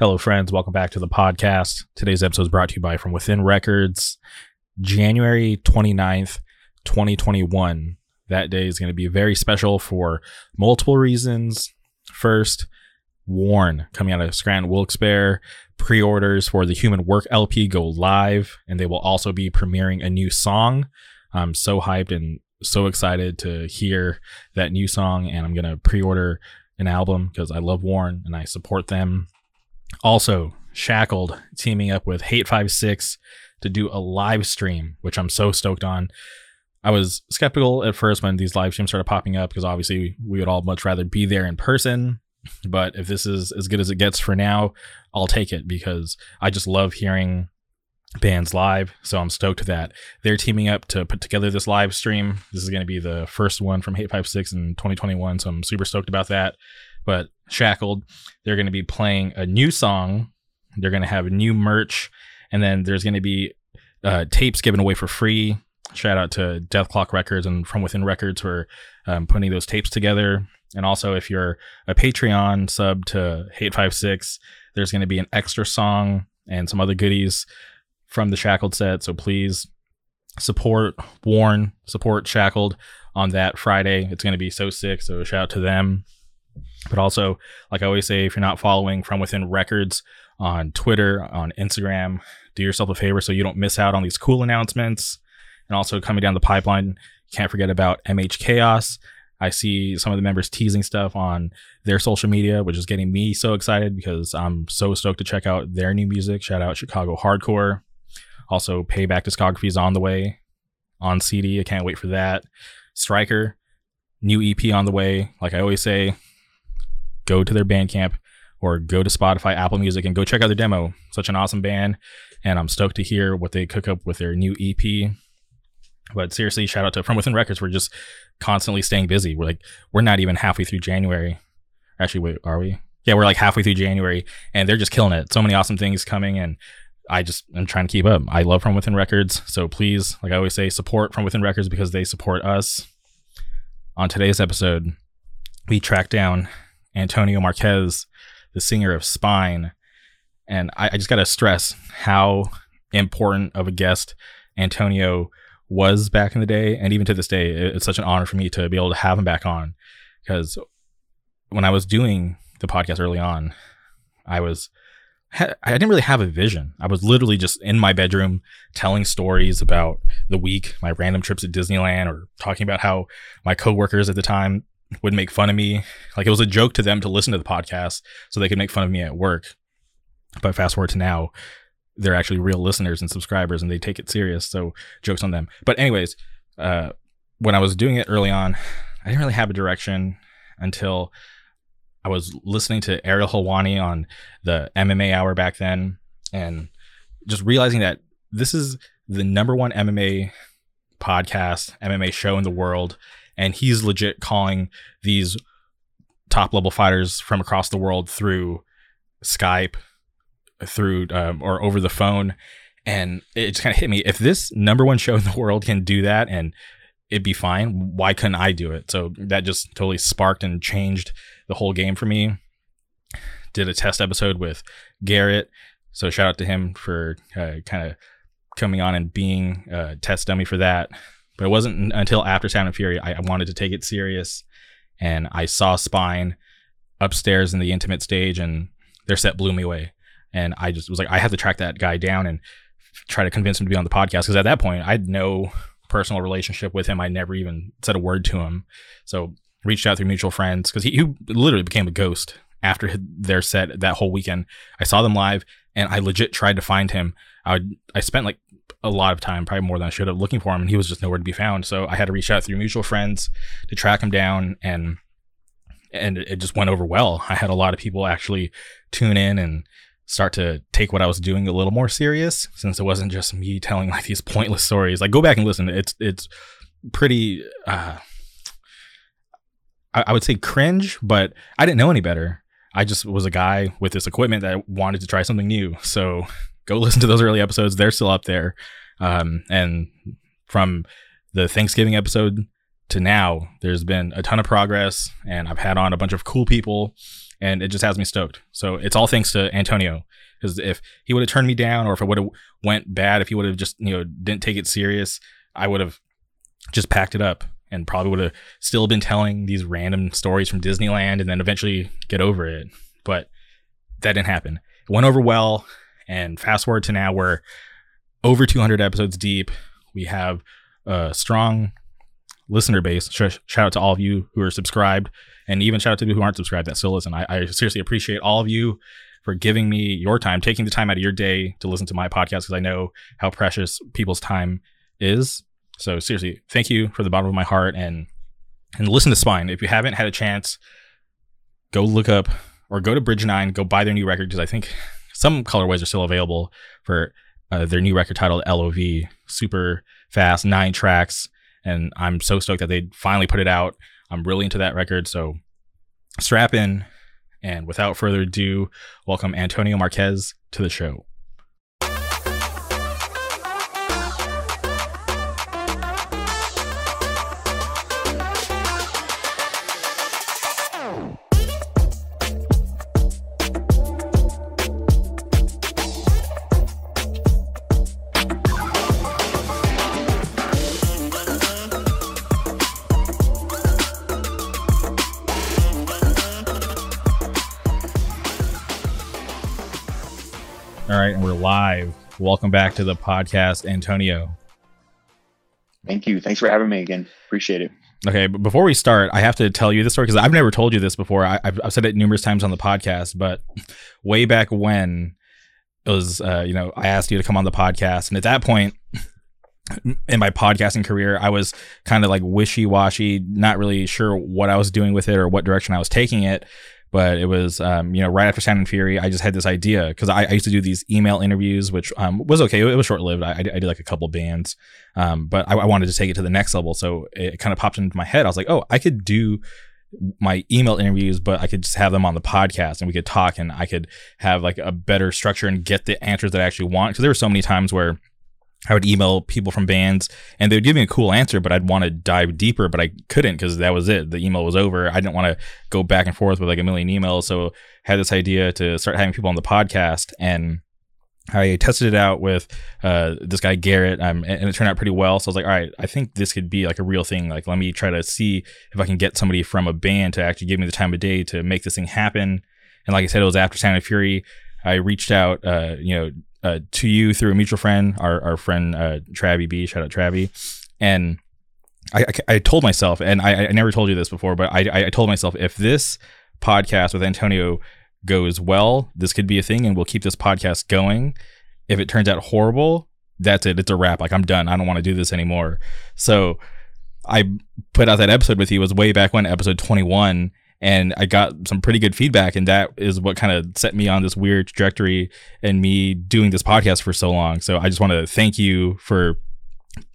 Hello, friends. Welcome back to the podcast. Today's episode is brought to you by From Within Records. January 29th, 2021. That day is going to be very special for multiple reasons. First, Warren coming out of Scranton Wilkes-Barre. Pre orders for the Human Work LP go live, and they will also be premiering a new song. I'm so hyped and so excited to hear that new song, and I'm going to pre order an album because I love Warren and I support them. Also, Shackled teaming up with hate5six to do a live stream, which I'm so stoked on. I was skeptical at first when these live streams started popping up because obviously we would all much rather be there in person. But if this is as good as it gets for now, I'll take it because I just love hearing bands live. So I'm stoked that they're teaming up to put together this live stream. This is going to be the first one from hate5six in 2021. So I'm super stoked about that. But Shackled, they're going to be playing a new song. They're going to have new merch. And then there's going to be uh, tapes given away for free. Shout out to Death Clock Records and From Within Records for um, putting those tapes together. And also, if you're a Patreon sub to hate5six, there's going to be an extra song and some other goodies from the Shackled set. So please support Warren, support Shackled on that Friday. It's going to be so sick. So shout out to them. But also, like I always say, if you're not following From Within Records on Twitter, on Instagram, do yourself a favor so you don't miss out on these cool announcements. And also coming down the pipeline, can't forget about MH Chaos. I see some of the members teasing stuff on their social media, which is getting me so excited because I'm so stoked to check out their new music. Shout out Chicago Hardcore. Also, Payback Discography is on the way on CD. I can't wait for that. Striker, new EP on the way. Like I always say, go to their Bandcamp or go to Spotify, Apple Music, and go check out their demo. Such an awesome band, and I'm stoked to hear what they cook up with their new EP. But seriously, shout out to From Within Records. We're just constantly staying busy. We're like we're not even halfway through January. Actually, wait, are we? Yeah, we're like halfway through January, and they're just killing it. So many awesome things coming, and I just am trying to keep up. I love From Within Records, so please, like I always say, support From Within Records because they support us. On today's episode, we track down Antonio Marquez, the singer of Spine. And I, I just got to stress how important of a guest Antonio was back in the day. And even to this day, it's such an honor for me to be able to have him back on. Because when I was doing the podcast early on, I was. I didn't really have a vision. I was literally just in my bedroom telling stories about the week, my random trips at Disneyland, or talking about how my coworkers at the time would make fun of me. Like it was a joke to them to listen to the podcast so they could make fun of me at work. But fast forward to now, they're actually real listeners and subscribers and they take it serious. So jokes on them. But anyways, uh, when I was doing it early on, I didn't really have a direction until I was listening to Ariel Helwani on the MMA hour back then and just realizing that this is the number one MMA podcast, MMA show in the world and he's legit calling these top level fighters from across the world through Skype, through um, or over the phone, and it just kind of hit me. If this number one show in the world can do that and it'd be fine, why couldn't I do it? So that just totally sparked and changed the whole game for me. Did a test episode with Garrett, so shout out to him for uh, kind of coming on and being a test dummy for that. But it wasn't until after Sound and Fury I, I wanted to take it serious, and I saw Spine upstairs in the intimate stage, and their set blew me away. And I just was like, I have to track that guy down and try to convince him to be on the podcast because at that point I had no personal relationship with him. I never even said a word to him. So reached out through mutual friends because he, he literally became a ghost after their set that whole weekend. I saw them live and I legit tried to find him. I would, I spent like a lot of time, probably more than I should have, looking for him, and he was just nowhere to be found. So I had to reach out through mutual friends to track him down, and and it just went over well. I had a lot of people actually tune in and start to take what I was doing a little more serious, since it wasn't just me telling like these pointless stories. Like go back and listen. It's it's pretty. Uh, I, I would say cringe, but I didn't know any better. I just was a guy with this equipment that wanted to try something new. So go listen to those early episodes. They're still up there. Um, and from the Thanksgiving episode to now, there's been a ton of progress, and I've had on a bunch of cool people, and it just has me stoked. So it's all thanks to Antonio. Because if he would have turned me down, or if it would have went bad, if he would have just you know didn't take it serious, I would have just packed it up and probably would have still been telling these random stories from Disneyland and then eventually get over it. But that didn't happen. It went over well. And fast forward to now, we're over 200 episodes deep. We have a strong listener base. Sh- shout out to all of you who are subscribed, and even shout out to people who aren't subscribed that still listen. I, I seriously appreciate all of you for giving me your time, taking the time out of your day to listen to my podcast because I know how precious people's time is. So seriously, thank you for the bottom of my heart and and listen to Spine. If you haven't had a chance, go look up or go to Bridge Nine, go buy their new record because I think some colorways are still available for uh, their new record titled LOV. Super fast, nine tracks, and I'm so stoked that they finally put it out. I'm really into that record, so strap in. And without further ado, welcome Antonio Marquez to the show. Right, and we're live. Welcome back to the podcast, Antonio. Thank you. Thanks for having me again. Appreciate it. Okay, but before we start, I have to tell you this story because I've never told you this before. I, have I've said it numerous times on the podcast, but way back when it was, uh, you know, I asked you to come on the podcast, and at that point in my podcasting career, I was kind of like wishy washy, not really sure what I was doing with it or what direction I was taking it but it was um, you know right after Sound and Fury, I just had this idea because I, I, used to do these email interviews, which um, was okay. It was short lived. I, I, did like a couple bands, um, but I, I, wanted to take it to the next level. So it kind of popped into my head. I was like, oh, I could do my email interviews, but I could just have them on the podcast and we could talk and I could have like a better structure and get the answers that I actually want. Because there were so many times where I would email people from bands and they would give me a cool answer, but I'd want to dive deeper, but I couldn't because that was it. The email was over. I didn't want to go back and forth with like a million emails. So I had this idea to start having people on the podcast and I tested it out with uh, this guy Garrett, um, and, it turned out pretty well. So I was like, all right, I think this could be like a real thing. Like, let me try to see if I can get somebody from a band to actually give me the time of day to make this thing happen. And like I said, it was after Sound and Fury. I reached out, uh, you know, uh, to you through a mutual friend, our, our friend uh, Travie B. Shout out Travie. And I, I, I told myself, and I, I never told you this before, but I, I told myself if this podcast with Antonio goes well, this could be a thing, and we'll keep this podcast going. If it turns out horrible, that's it. It's a wrap. Like I'm done. I don't want to do this anymore. So I put out that episode with you. It was way back when episode 21, and I got some pretty good feedback, and that is what kind of set me on this weird trajectory and me doing this podcast for so long. So I just want to thank you for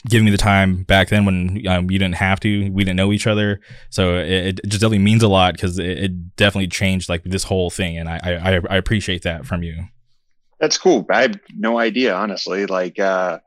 giving me the time back then when um, you didn't have to, we didn't know each other. So it, it just definitely means a lot because it, it, definitely changed like this whole thing, and I, I I appreciate that from you. That's cool. I have no idea, honestly. Like, uh,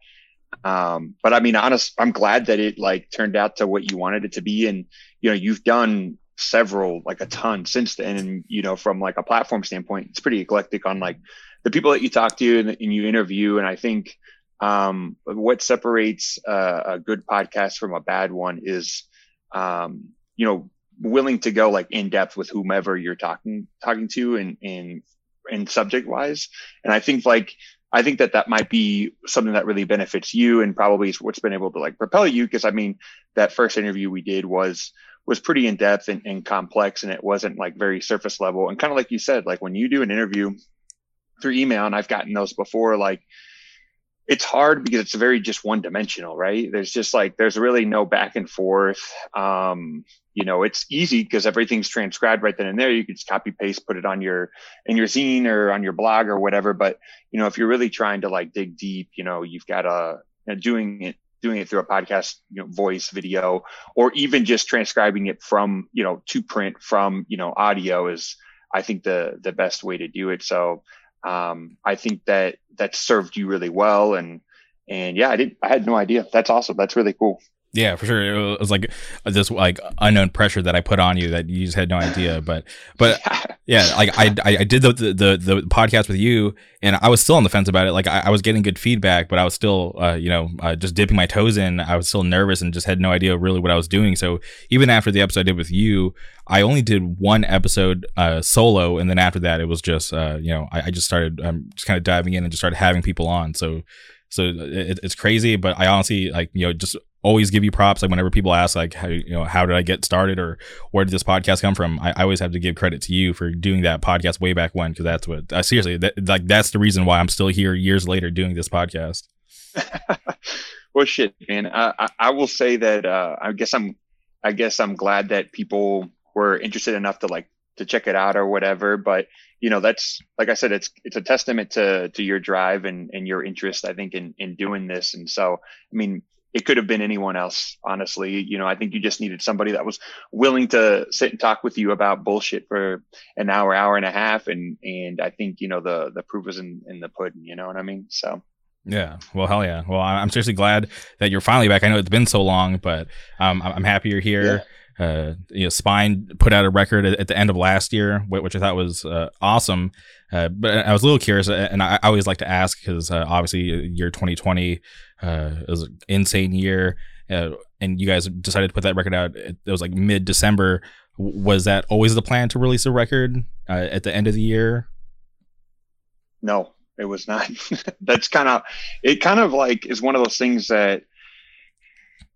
um, but I mean, honest, I'm glad that it like turned out to what you wanted it to be, and you know, you've done several, like a ton since then. And, you know, from like a platform standpoint, it's pretty eclectic on like the people that you talk to and, and you interview. And I think um, what separates a good podcast from a bad one is, um, you know, willing to go like in depth with whomever you're talking talking to and and and subject wise. And I think like I think that that might be something that really benefits you and probably is what's been able to like propel you. Because I mean, that first interview we did was was pretty in depth and, and complex and it wasn't like very surface level. And kind of like you said, like when you do an interview through email, and I've gotten those before, like it's hard because it's very just one dimensional, right? There's just like, there's really no back and forth. Um, you know, it's easy because everything's transcribed right then and there. You can just copy paste, put it on your, in your zine or on your blog or whatever. But, you know, if you're really trying to like dig deep, you know, you've got to, doing it doing it through a podcast, you know, voice, video, or even just transcribing it from, you know, to print from, you know, audio is, I think the the best way to do it. So um, I think that that served you really well, and and yeah, I did. I had no idea. That's awesome. That's really cool. Yeah, for sure. It was like this like unknown pressure that I put on you that you just had no idea. But but yeah, like I I did the the the podcast with you, and I was still on the fence about it. Like I, I was getting good feedback, but I was still uh, you know uh, just dipping my toes in. I was still nervous and just had no idea really what I was doing. So even after the episode I did with you, I only did one episode uh, solo, and then after that it was just uh, you know I, I just started um, just kind of diving in and just started having people on. So so it, it's crazy, but I honestly like you know just always give you props. Like whenever people ask like how you know how did I get started or where did this podcast come from, I, I always have to give credit to you for doing that podcast way back when because that's what uh, seriously that, like that's the reason why I'm still here years later doing this podcast. well, shit, man. I, I will say that uh, I guess I'm I guess I'm glad that people were interested enough to like to check it out or whatever. But you know, that's like I said, it's it's a testament to to your drive and and your interest, I think, in in doing this. And so, I mean, it could have been anyone else, honestly. You know, I think you just needed somebody that was willing to sit and talk with you about bullshit for an hour, hour and a half. And and I think, you know, the the proof is in, in the pudding, you know what I mean? So yeah. Well, hell yeah. Well, I'm seriously glad that you're finally back. I know it's been so long, but um, I'm happy you're here. Yeah uh, you know, Spine put out a record at, at, the end of last year, which I thought was uh, awesome. Uh, but I was a little curious, uh, and I, always like to ask because uh, obviously year 2020 uh, was an insane year, and you guys decided to put that record out. It, was like mid December. Was that always the plan to release a record at the end of the year? No, it was not. That's kind of it. Kind of like is one of those things that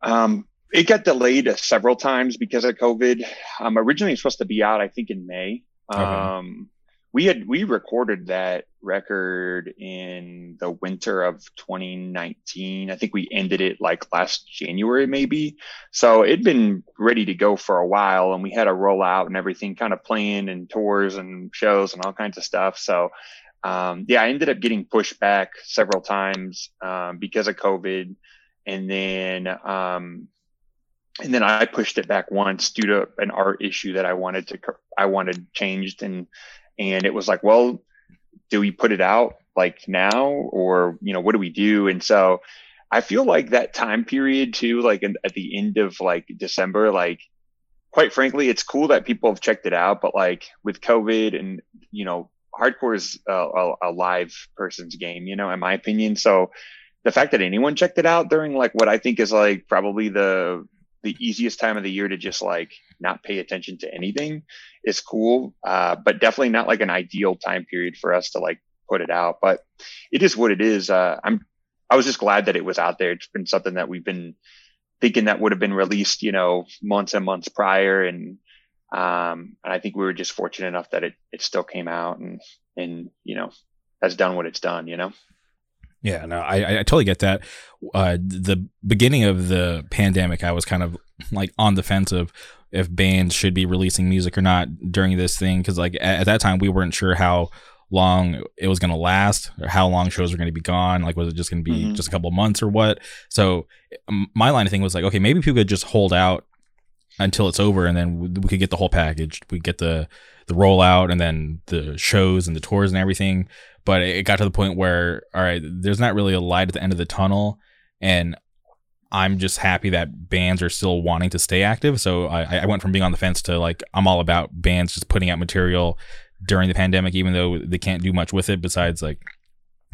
um, it got delayed several times because of COVID. Um, originally, supposed to be out, I think, in May. Okay. Um, we had we recorded that record in the winter of 2019. I think we ended it like last January, maybe. So it'd been ready to go for a while, and we had a rollout and everything, kind of playing and tours and shows and all kinds of stuff. So um, yeah, I ended up getting pushed back several times um, because of COVID, and then um, and then I pushed it back once due to an art issue that I wanted to I wanted changed. And and it was like well do we put it out like now? Or you know what do we do? And so I feel like that time period too like in, at the end of like December like quite frankly it's cool that people have checked it out but like with COVID and you know hardcore is a, a, a live person's game you know in my opinion. So the fact that anyone checked it out during like what I think is like probably the the easiest time of the year to just like not pay attention to anything is cool. Uh, but definitely not like an ideal time period for us to like put it out. But it is what it is. Uh, I'm I was just glad that it was out there. It's been something that we've been thinking that would have been released, you know, months and months prior. And um, and I think we were just fortunate enough that it it still came out and and you know has done what it's done. You know. Yeah, no, I, I totally get that. Uh, the beginning of the pandemic, I was kind of like on the fence of if bands should be releasing music or not during this thing because like at, at, that time we weren't sure how long it was going to last or how long shows were going to be gone like was it just going to be mm-hmm. just a couple months or what so my line of thing was like okay maybe people could just hold out until it's over and then we could get the whole package we get the the rollout and then the shows and the tours and everything but it got to the point where all right there's not really a light at the end of the tunnel and i'm just happy that bands are still wanting to stay active. So i, I went from being on the fence to like i'm all about bands just putting out material during the pandemic even though they can't do much with it besides like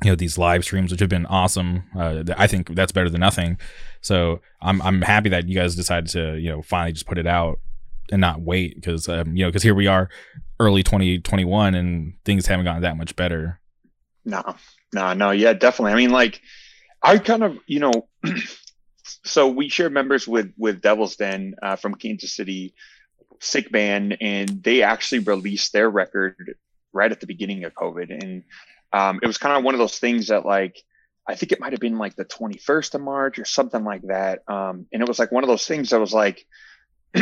you know these live streams which have been awesome. Uh, i think that's better than nothing. So i'm i'm happy that you guys decided to you know finally just put it out and not wait because um, you know because here we are early 2021 and things haven't gotten that much better no, no, no. Yeah, definitely. I mean, like, I kind of, you know, so we share members with with Devil's Den uh, from Kansas City, sick band, and they actually released their record right at the beginning of COVID, and um, it was kind of one of those things that like. I think it might have been like the 21st of March or something like that. Um, and it was like one of those things that was like,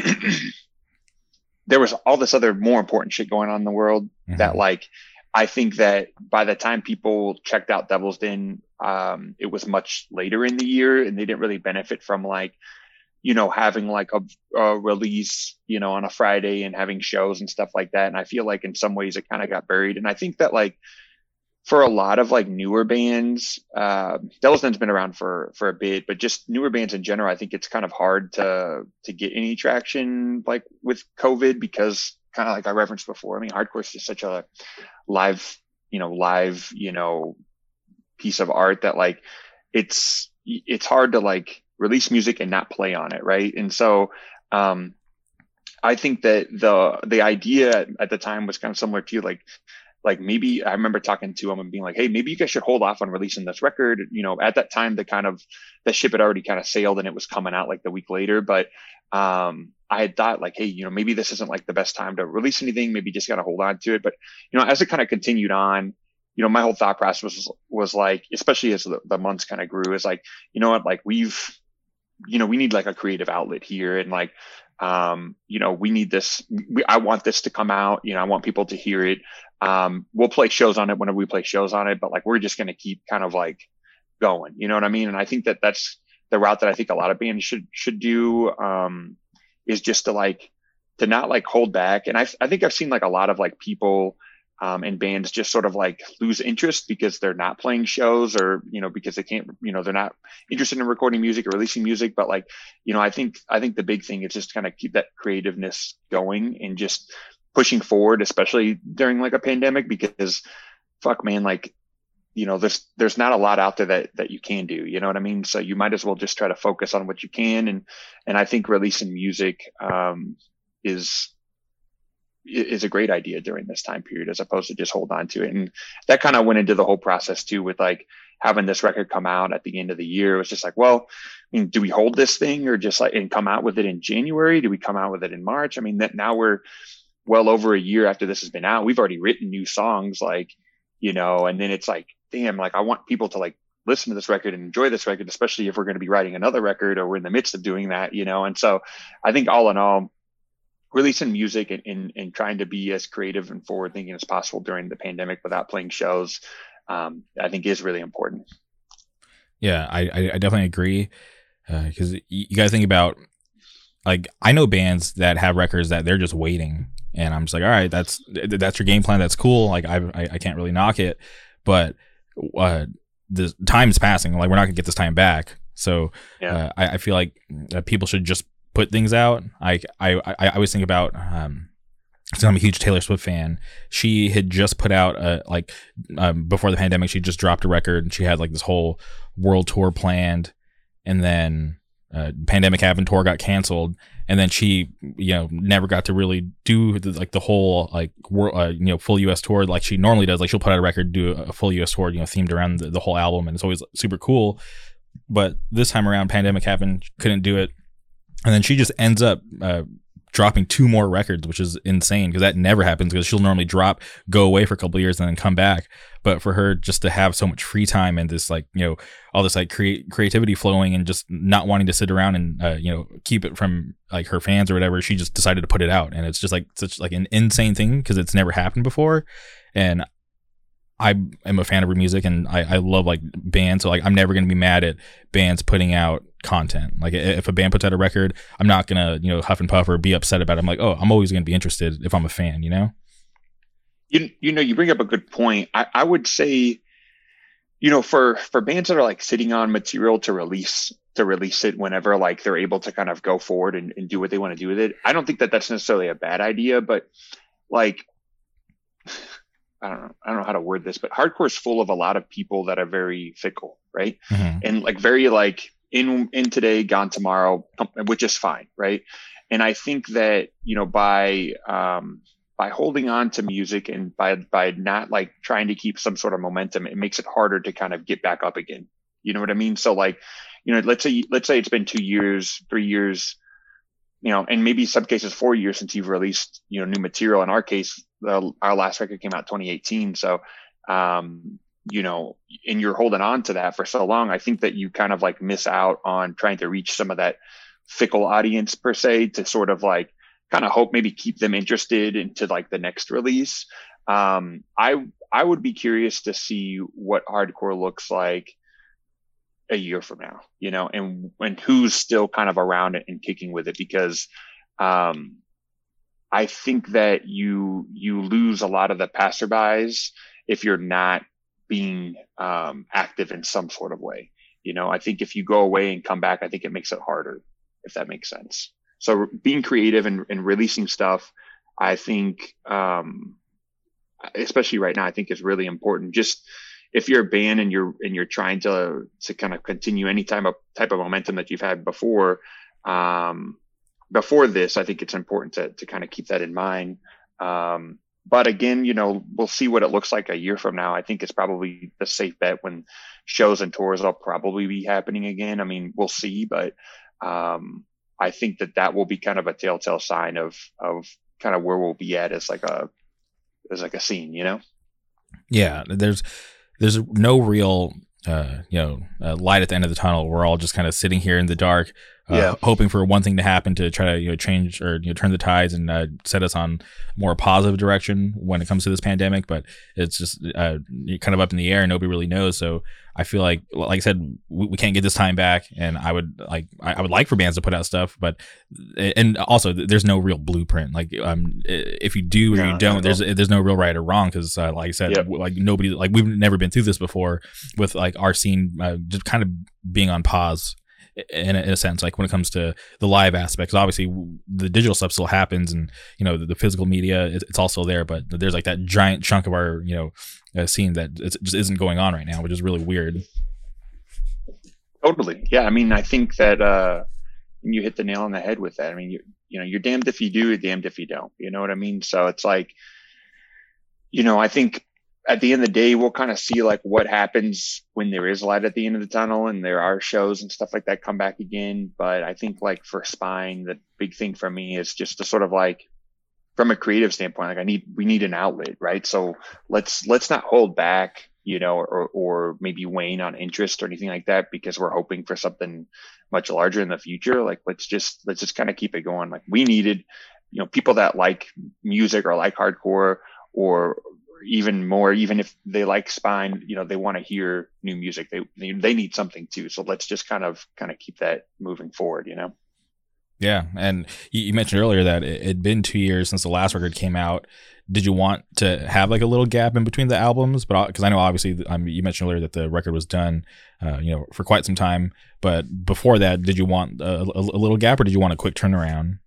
there was all this other more important shit going on in the world mm-hmm. that like I think that by the time people checked out Devil's Den, um, it was much later in the year, and they didn't really benefit from like, you know, having like a, a release, you know, on a Friday and having shows and stuff like that. And I feel like in some ways it kind of got buried. And I think that like for a lot of like newer bands, uh, Devil's Den's been around for for a bit, but just newer bands in general, I think it's kind of hard to to get any traction like with COVID because kind of like I referenced before. I mean, hardcore is just such a live, you know, live, you know, piece of art that like it's it's hard to like release music and not play on it, right? And so um I think that the the idea at the time was kind of similar to like like maybe I remember talking to him and being like, hey, maybe you guys should hold off on releasing this record. You know, at that time the kind of the ship had already kind of sailed and it was coming out like the week later. But um I had thought like, hey, you know, maybe this isn't like the best time to release anything. Maybe just gotta hold on to it. But you know, as it kind of continued on, you know, my whole thought process was was like, especially as the, the months kind of grew, is like, you know what, like we've, you know, we need like a creative outlet here, and like, um, you know, we need this. We, I want this to come out. You know, I want people to hear it. Um, we'll play shows on it whenever we play shows on it, but like we're just to keep kind of like going. You know what I mean? And I think that that's the route that I think a lot of bands should should do. Um, is just to like to not like hold back. And I I think I've seen like a lot of like people um, and bands just sort of like lose interest because they're not playing shows or you know because they can't you know they're not interested in recording music or releasing music but like you know i think i think the big thing is just kind of keep that creativeness going and just pushing forward especially during like a pandemic because fuck man like you know there's there's not a lot out there that that you can do you know what i mean so you might as well just try to focus on what you can and and i think releasing music um is is a great idea during this time period as opposed to just hold on to it. And that kind of went into the whole process too with like having this record come out at the end of the year. It was just like, well, I mean, do we hold this thing or just like and come out with it in January? Do we come out with it in March? I mean, that now we're well over a year after this has been out. We've already written new songs, like, you know, and then it's like, damn, like I want people to like listen to this record and enjoy this record, especially if we're going to be writing another record or we're in the midst of doing that, you know. And so I think all in all, releasing music and, and, and trying to be as creative and forward thinking as possible during the pandemic without playing shows, um, I think is really important. Yeah, I, I definitely agree. Because uh, you guys think about, like, I know bands that have records that they're just waiting, and I'm just like, all right, that's that's your game plan. That's cool. Like, I I, I can't really knock it, but uh, the time's passing. Like, we're not gonna get this time back. So yeah. uh, I, I, feel like people should just put things out. I I I always think about um, so I'm a huge Taylor Swift fan. She had just put out a like um, before the pandemic. She just dropped a record and she had like this whole world tour planned, and then uh, pandemic happened, tour got canceled, and then she you know never got to really do the, like the whole like uh, you know full U.S. tour like she normally does. Like she'll put out a record, do a full U.S. tour, you know, themed around the, the whole album, and it's always super cool. But this time around, pandemic happened, couldn't do it and then she just ends up uh, dropping two more records, which is insane because that never happens because she'll normally drop, go away for a couple years, and then come back. But for her just to have so much free time and this like you know all this like create creativity flowing and just not wanting to sit around and uh, you know keep it from like her fans or whatever, she just decided to put it out, and it's just like such like an insane thing because it's never happened before, and I am a fan of her music and I, I love like bands. So like I'm never gonna be mad at bands putting out content. Like if a band puts out a record, I'm not gonna you know huff and puff or be upset about it. I'm like, oh, I'm always gonna be interested if I'm a fan. You know. You you know you bring up a good point. I, I would say, you know, for for bands that are like sitting on material to release to release it whenever like they're able to kind of go forward and, and do what they want to do with it. I don't think that that's necessarily a bad idea, but like I don't know, I don't know how to word this, but hardcore is full of a lot of people that are very fickle, right? Mm-hmm. And like very like in in today, gone tomorrow, which is fine, right? And I think that you know by um, by holding on to music and by by not like trying to keep some sort of momentum, it makes it harder to kind of get back up again. You know what I mean? So like, you know, let's say let's say it's been two years, three years, you know, and maybe some cases four years since you've released you know new material. In our case, the, our last record came out 2018. So, um, you know, and you're holding on to that for so long, I think that you kind of like miss out on trying to reach some of that fickle audience per se to sort of like kind of hope maybe keep them interested into like the next release. Um, I I would be curious to see what hardcore looks like a year from now, you know, and and who's still kind of around it and kicking with it because um, I think that you you lose a lot of the passerbys if you're not being um, active in some sort of way. You know, I think if you go away and come back, I think it makes it harder, if that makes sense. So being creative and, and releasing stuff, I think, um, especially right now, I think is really important. Just if you're a band and you're and you're trying to to kind of continue any type of type of momentum that you've had before, um, before this, I think it's important to to kind of keep that in mind. Um, but again, you know, we'll see what it looks like a year from now. I think it's probably the safe bet when shows and tours will probably be happening again. I mean, we'll see, but um, I think that that will be kind of a telltale sign of of kind of where we'll be at as like a as like a scene, you know? Yeah, there's there's no real uh, you know uh, light at the end of the tunnel. We're all just kind of sitting here in the dark, uh, yeah. hoping for one thing to happen to try to you know change or you know turn the tides and uh, set us on more positive direction when it comes to this pandemic. But it's just uh, kind of up in the air, and nobody really knows. So I feel like, like I said, we, we can't get this time back, and I would like I, I, would like for bands to put out stuff, but and also there's no real blueprint. Like um, if you do or no, you don't, there's there's no real right or wrong because uh, like I said, yep. like nobody like we've never been through this before with like our scene uh, just kind of being on pause in a, in a, sense like when it comes to the live aspects obviously the digital stuff still happens and you know the, the physical media it's also there but there's like that giant chunk of our you know uh, scene that just isn't going on right now which is really weird. Totally. Yeah i mean i think that uh you hit the nail on the head with that. I mean you you know you're damned if you do damned if you don't. You know what i mean? So it's like you know i think at the end of the day, we'll kind of see like what happens when there is light at the end of the tunnel and there are shows and stuff like that come back again. But I think like for spine, the big thing for me is just to sort of like from a creative standpoint, like I need we need an outlet, right? So let's let's not hold back, you know, or or maybe wane on interest or anything like that because we're hoping for something much larger in the future. Like let's just let's just kind of keep it going. Like we needed, you know, people that like music or like hardcore or even more even if they like spine you know they want to hear new music. They, they need something too. So let's just kind of kind of keep that moving forward you know? Yeah and you, mentioned earlier that it had been two years since the last record came out. Did you want to have like a little gap in between the albums? But because i know obviously um, you mentioned earlier that the record was done uh, you know for quite some time. But before that did you want a, a, a little gap or did you want a quick turnaround?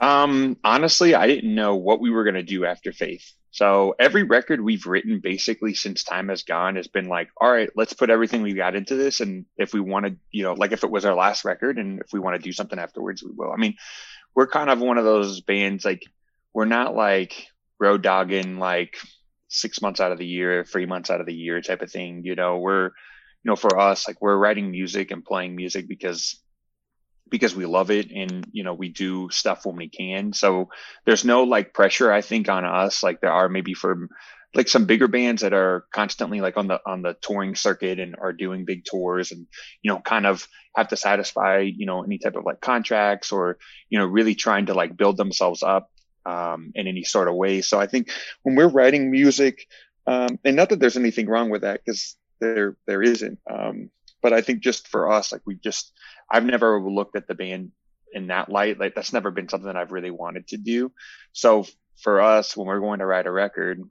Um honestly i didn't know what we were going to do after faith so every record we've written basically since time has gone has been like, all right, let's put everything we got into this. And if we want to, you know, like if it was our last record and if we want to do something afterwards, we will. I mean, we're kind of one of those bands, like we're not like road dogging like six months out of the year, three months out of the year type of thing. You know, we're, you know, for us, like we're writing music and playing music because because we love it and you know we do stuff when we can. So there's no like pressure i think on us. Like there are maybe for like some bigger bands that are constantly like on the on the touring circuit and are doing big tours and you know kind of have to satisfy you know any type of like contracts or you know really trying to like build themselves up um, in any sort of way. So i think when we're writing music um, and not that there's anything wrong with that because there there isn't um, but i think just for us like we just I've never looked at the band in that light. Like that's never been something that I've really wanted to do. So for us, when we're going to write a record,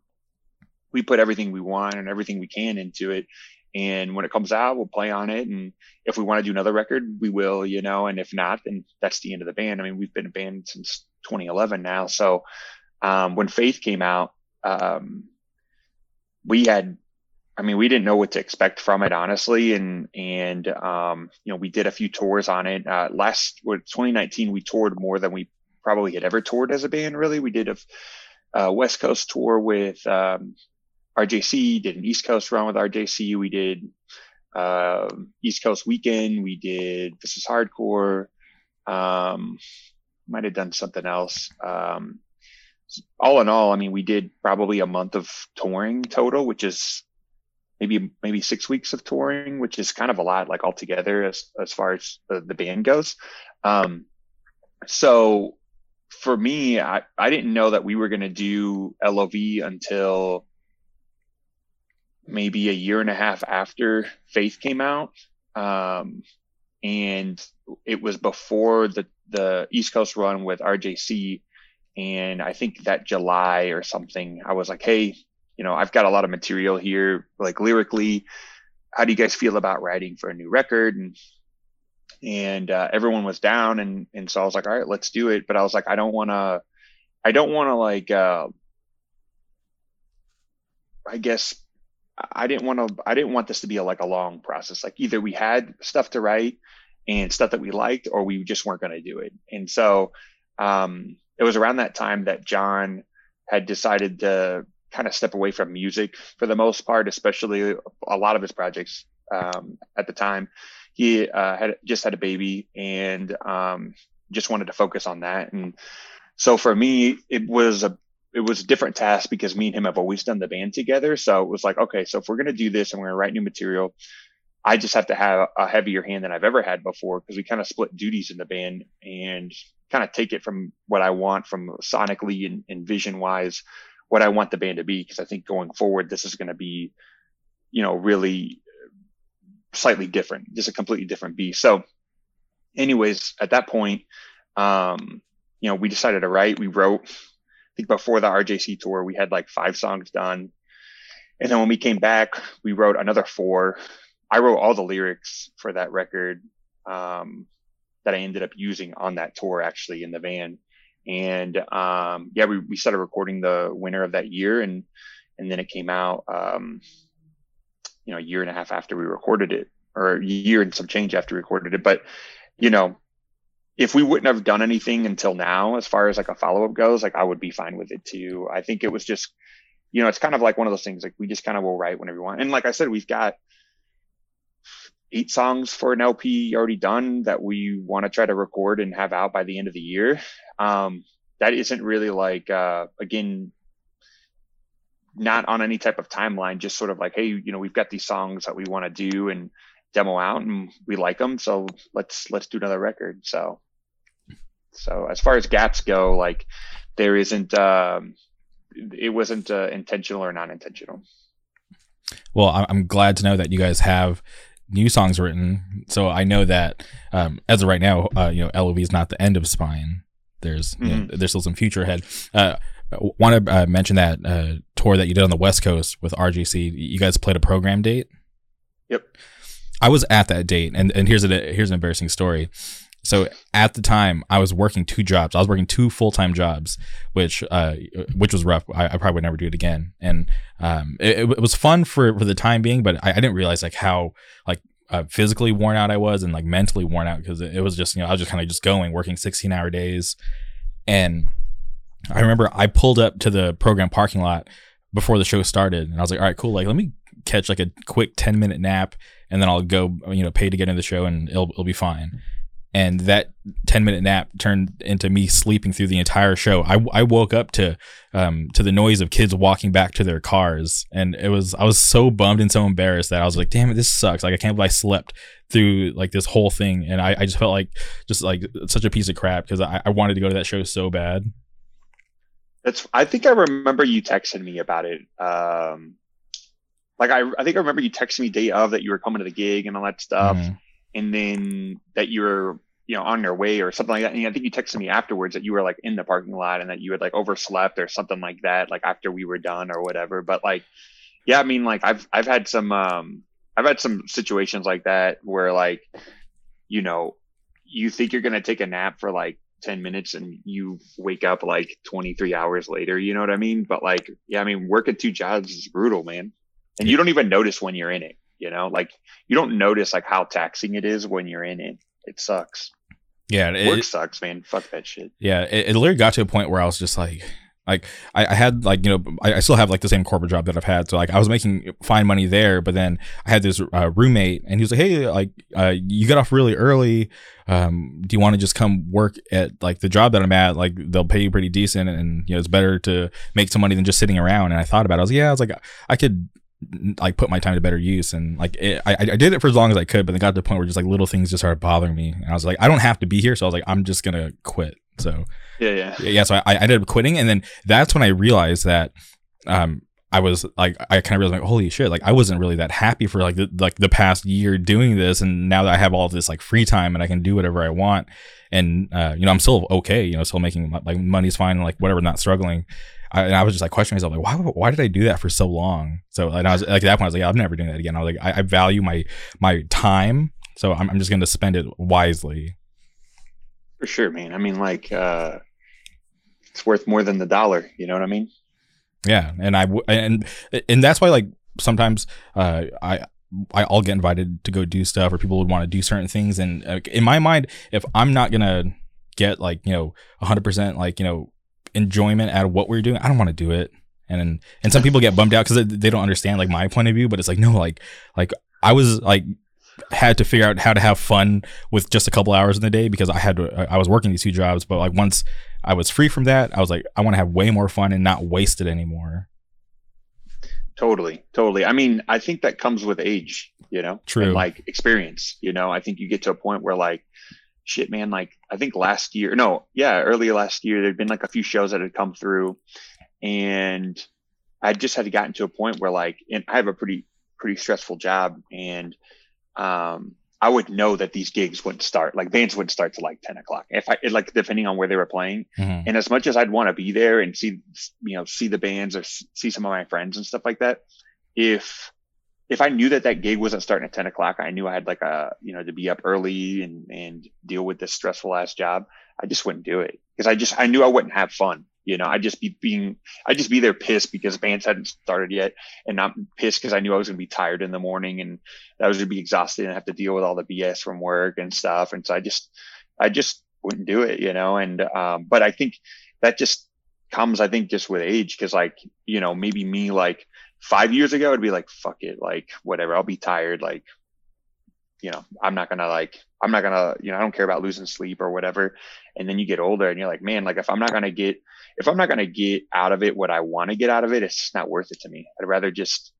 we put everything we want and everything we can into it. And when it comes out, we'll play on it. And if we want to do another record, we will, you know, and if not, then that's the end of the band. I mean, we've been a band since 2011 now. So, um, when Faith came out, um, we had I mean, we didn't know what to expect from it, honestly. And, and, um, you know, we did a few tours on it. Uh, last, with 2019, we toured more than we probably had ever toured as a band, really. We did a, a West Coast tour with, um, RJC, did an East Coast run with RJC. We did, uh, East Coast weekend. We did This is Hardcore. Um, might have done something else. Um, all in all, I mean, we did probably a month of touring total, which is maybe maybe six weeks of touring, which is kind of a lot, like altogether as as far as the, the band goes. Um, so for me, I, I didn't know that we were going to do LOV until maybe a year and a half after Faith came out. Um, and it was before the, the East Coast run with RJC. And I think that July or something, I was like, hey, you know, I've got a lot of material here, like lyrically. How do you guys feel about writing for a new record? And and uh, everyone was down, and and so I was like, all right, let's do it. But I was like, I don't want to, I don't want to like, uh, I guess I didn't want to, I didn't want this to be a, like a long process. Like either we had stuff to write and stuff that we liked, or we just weren't going to do it. And so um, it was around that time that John had decided to kind of step away from music for the most part, especially a lot of his projects um, at the time. He uh, had just had a baby and um, just wanted to focus on that. And so for me, it was a it was a different task because me and him have always done the band together. So it was like, okay, so if we're gonna do this and we're gonna write new material, I just have to have a heavier hand than I've ever had before because we kind of split duties in the band and kind of take it from what I want from sonically and, and vision wise, what I want the band to be. Because I think going forward, this is going to be, you know, really slightly different, just a completely different beast. So, anyways, at that point, um, you know, we decided to write. We wrote. I think before the RJC tour, we had like five songs done. And then when we came back, we wrote another four. I wrote all the lyrics for that record. Um, that I ended up using on that tour actually in the van. And um, yeah, we, we started recording the winter of that year and and then it came out um, you know, a year and a half after we recorded it, or a year and some change after we recorded it. But, you know, if we wouldn't have done anything until now, as far as like a follow up goes, like I would be fine with it too. I think it was just, you know, it's kind of like one of those things like we just kind of will write whenever we want. And like I said, we've got eight songs for an LP already done that we want to try to record and have out by the end of the year. Um, that isn't really like, uh, again, not on any type of timeline, just sort of like, hey, you know, we've got these songs that we want to do and demo out and we like them. So let's, let's do another record. So, so as far as gaps go, like there isn't, um, it wasn't uh, intentional or non-intentional. Well, I'm glad to know that you guys have new songs written. So I know that um, as of right now, uh, you know, LOV is not the end of Spine. There's mm-hmm. you know, mm-hmm. there's still some future ahead. Uh, Want to uh, mention that uh, tour that you did on the West Coast with RJC? You guys played a Programme date. Yep. I was at that date, and and here's a here's an embarrassing story. So at the time, I was working two jobs. I was working two full time jobs, which uh, which was rough. I, I, probably would never do it again. And um, it, it, was fun for for the time being, but I, I didn't realize like how like uh, physically worn out I was and like mentally worn out because it, it, was just you know I was just kind of just going working sixteen hour days, and I remember I pulled up to the Programme parking lot before the show started, and I was like, all right, cool. Like let me catch like a quick ten minute nap, and then I'll go you know pay to get into the show, and it'll it'll be fine and that 10 minute nap turned into me sleeping through the entire show. I, I woke up to um, to the noise of kids walking back to their cars and it was i was so bummed and so embarrassed that i was like damn it this sucks. Like i can't believe i slept through like this whole thing and i, I just felt like just like such a piece of crap because I, I wanted to go to that show so bad. That's i think i remember you texting me about it um like i, I think i remember you texting me day of that you were coming to the gig and all that stuff. Mm-hmm and then that you were you know on your way or something like that. And I think you texted me afterwards that you were like in the parking lot and that you had like overslept or something like that, like after we were done or whatever. But like, yeah, I mean, like I've I've had some um I've had some situations like that where like, you know, you think you're gonna take a nap for like 10 minutes and you wake up like 23 hours later, you know what I mean? But like, yeah, I mean, working two jobs is brutal, man. And you don't even notice when you're in it you know like you don't notice like how taxing it is when you're in it. It sucks. Yeah it, work sucks man. Fuck that shit. Yeah it, it literally got to a point where i was just like like I, I had like you know I, I, still have like the same corporate job that I've had. So like I was making fine money there but then I had this uh, roommate and he was like hey like uh, you got off really early. Um, do you want to just come work at like the job that I'm at? Like they'll pay you pretty decent and you know it's better to make some money than just sitting around. And I thought about it. I was like yeah. I was like I could like put my time to better use and like it, I, I did it for as long as I could but then got to the point where just like little things just started bothering me and I was like I don't have to be here so I was like I'm just gonna quit so yeah yeah. Yeah so I, I ended up quitting and then that's when I realized that um I was like I kind of realized like holy shit like I wasn't really that happy for like the like the past year doing this and now that I have all this like free time and I can do whatever I want and uh, you know I'm still okay you know still making like money's fine and like whatever not struggling I, I was just like questioning myself, like, why, why did I do that for so long? So, and I was like, at that point, I was like, I'm never doing that again. I was like, I, I value my my time, so I'm, I'm just going to spend it wisely. For sure, man. I mean, like, uh, it's worth more than the dollar. You know what I mean? Yeah, and I and and that's why like sometimes uh, I I'll get invited to go do stuff, or people would want to do certain things, and uh, in my mind, if I'm not gonna get like you know 100 percent like you know enjoyment out of what we're doing, I don't want to do it. And and some people get bummed out because they don't understand like my point of view, but it's like no, like like I was like had to figure out how to have fun with just a couple hours in the day because I had to, I was working these two jobs, but like once I was free from that, I was like, I want to have way more fun and not waste it anymore. Totally, totally. I mean, I think that comes with age, you know, true, and like experience. You know, I think you get to a point where like, shit, man. Like, I think last year, no, yeah, earlier last year, there'd been like a few shows that had come through, and I just had gotten to a point where like, and I have a pretty pretty stressful job, and um, I would know that these gigs wouldn't start. Like bands wouldn't start till like ten o'clock. If I like depending on where they were playing, mm-hmm. and as much as I'd want to be there and see you know see the bands or see some of my friends and stuff like that, if if I knew that that gig wasn't starting at ten o'clock, I knew I had like a you know to be up early and and deal with this stressful ass job. I just wouldn't do it because I just I knew I wouldn't have fun. You know, I'd just be being, I'd just be there pissed because bands hadn't started yet and not pissed because I knew I was going to be tired in the morning and I was going to be exhausted and have to deal with all the BS from work and stuff. And so I just, I just wouldn't do it, you know, and, um, but I think that just comes, I think just with age. Cause like, you know, maybe me like five years ago, I'd be like, fuck it, like whatever, I'll be tired. Like, you know, I'm not gonna like, I'm not gonna, you know, I don't care about losing sleep or whatever. And then you get older and you're like, man, like if I'm not gonna get, if I'm not gonna get out of it what I want to get out of it, it's not worth it to me. I'd rather just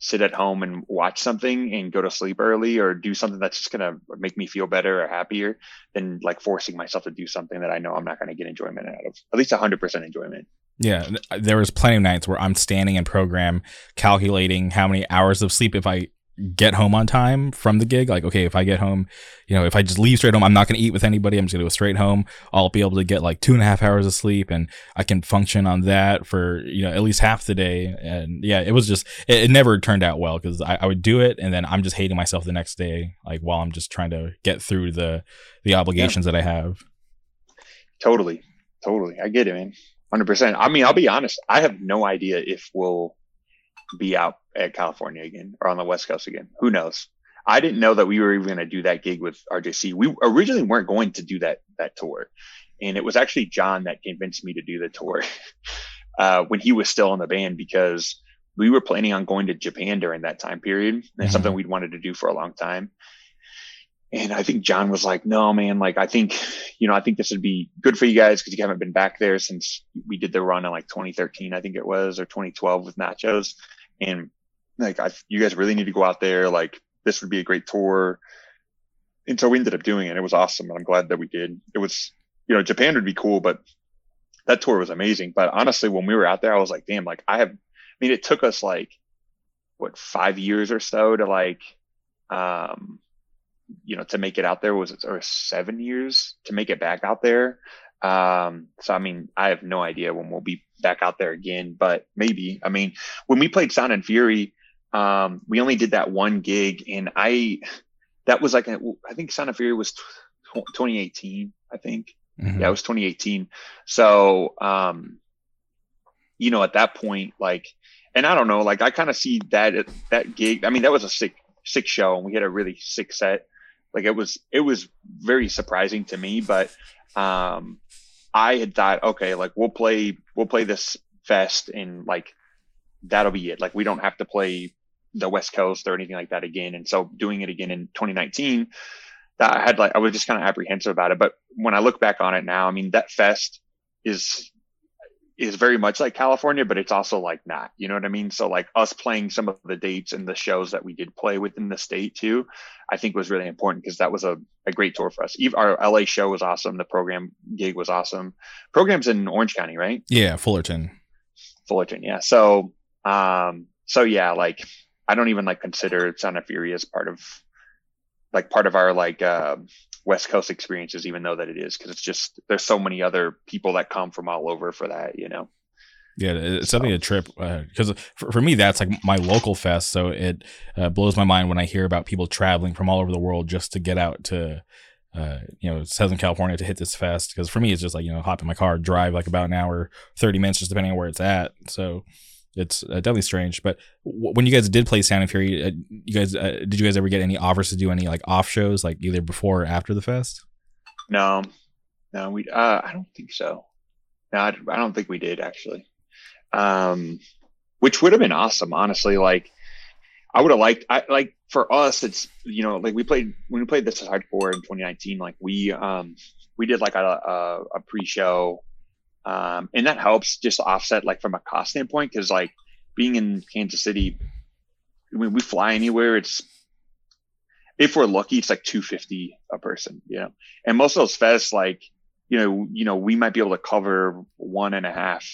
sit at home and watch something and go to sleep early or do something that's just gonna make me feel better or happier than like forcing myself to do something that I know I'm not gonna get enjoyment out of. At least 100% enjoyment. Yeah, uh, there was plenty of nights where I'm standing in Programme calculating how many hours of sleep if I get home on time from the gig. Like, okay, if I get home, you know, if I just leave straight home, I'm not going to eat with anybody. I'm just going to go straight home. I'll be able to get like two and a half hours of sleep and I can function on that for, you know, at least half the day. And yeah, it was just, it, it never turned out well because I, I, would do it and then I'm just hating myself the next day, like while I'm just trying to get through the, the obligations yeah. that I have. Totally. Totally. I get it, man. 100%. I mean, I'll be honest. I have no idea if we'll be out at California again or on the West Coast again. Who knows? I didn't know that we were even going to do that gig with RJC. We originally weren't going to do that that tour, and it was actually John that convinced me to do the tour uh, when he was still in the band because we were planning on going to Japan during that time period, and mm-hmm. something we'd wanted to do for a long time. And I think John was like, "No, man, like I think, you know, I think this would be good for you guys because you haven't been back there since we did the run in like 2013, I think it was, or 2012 with Nachos." and like I, you guys really need to go out there. Like this would be a great tour. And so we ended up doing it. It was awesome, and I'm glad that we did. It was, you know, Japan would be cool, but that tour was amazing. But honestly, when we were out there, I was like, damn, like I have. I mean, it took us like what five years or so to like, um, you know, to make it out there. Was or seven years to make it back out there? Um, so I mean, I have no idea when we'll be back out there again, but maybe. I mean, when we played Sound and Fury, um, we only did that one gig, and I that was like a, I think Sound and Fury was t- 2018. I think mm-hmm. yeah, it was 2018. So um, you know, at that point, like, and I don't know, like I kind of see that that gig. I mean, that was a sick sick show, and we had a really sick set. Like it was it was very surprising to me, but um I had thought, okay, like we'll play, we'll play this fest and like that'll be it. Like we don't have to play the West Coast or anything like that again. And so doing it again in 2019, that I had like, I was just kind of apprehensive about it. But when I look back on it now, I mean, that fest is is very much like California, but it's also like not, you know what I mean? So like us playing some of the dates and the shows that we did play within the state too, I think was really important because that was a, a great tour for us. Even our LA show was awesome. The Programme gig was awesome. Programme's in Orange County, right? Yeah, Fullerton. Fullerton, yeah. So, um, so yeah, like I don't even like consider Sound and Fury as part of like part of our like uh West Coast experiences, even though that it is, because it's just there's so many other people that come from all over for that, you know. Yeah, it's definitely a trip because uh, for, for me that's like my local fest. So it uh, blows my mind when I hear about people traveling from all over the world just to get out to uh, you know Southern California to hit this fest. Because for me it's just like you know hop in my car, drive like about an hour, thirty minutes, just depending on where it's at. So it's uh, definitely strange. But w- when you guys did play Sound and Fury, uh, you guys uh, did you guys ever get any offers to do any like off shows, like either before or after the fest? No, no, we. Uh, I don't think so. No, I, I don't think we did actually um, which would have been awesome, honestly. Like, I would have liked, I like for us, it's you know, like we played when we played this hardcore in 2019. Like we um we did like a a, a pre-show, um, and that helps just offset like from a cost standpoint because like being in Kansas City, when we fly anywhere, it's if we're lucky, it's like 250 a person, you know. And most of those fests, like, you know, you know, we might be able to cover one and a half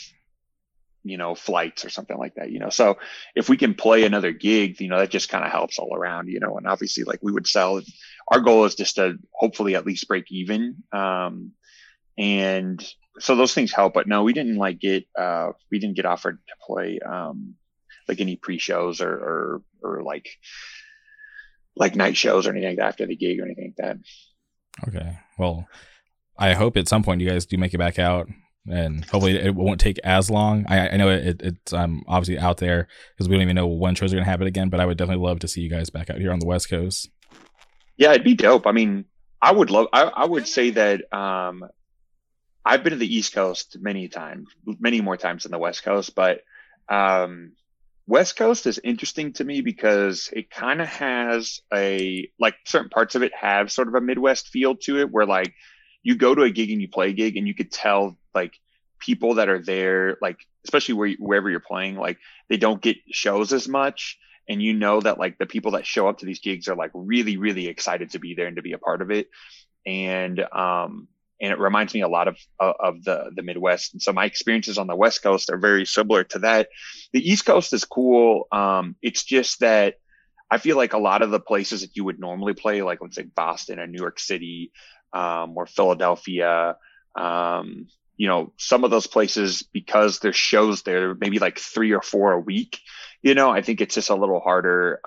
you know, flights or something like that, you know. So if we can play another gig, you know, that just kind of helps all around, you know, and obviously like we would sell our goal is just to hopefully at least break even. Um, and so those things help, but no, we didn't like get, uh, we didn't get offered to play, um, like any pre-shows or, or, or like, like night shows or anything like that after the gig or anything like that. Okay. Well, I hope at some point you guys do make it back out and hopefully it won't take as long. I, I know it, it's um, obviously out there because we don't even know when shows are going to happen again, but I would definitely love to see you guys back out here on the West Coast. Yeah, it'd be dope. I mean, I would love, I, I would say that um, I've been to the East Coast many times, many more times than the West Coast, but um, West Coast is interesting to me because it kind of has a, like certain parts of it have sort of a Midwest feel to it where like, you go to a gig and you play a gig and you could tell like people that are there, like especially where wherever you're playing, like they don't get shows as much, and you know that like the people that show up to these gigs are like really really excited to be there and to be a part of it, and um and it reminds me a lot of of the the Midwest. And so my experiences on the West Coast are very similar to that. The East Coast is cool. Um, it's just that I feel like a lot of the places that you would normally play, like let's say Boston or New York City, um, or Philadelphia. Um, you know, some of those places because there's shows there, maybe like three or four a week. You know, I think it's just a little harder.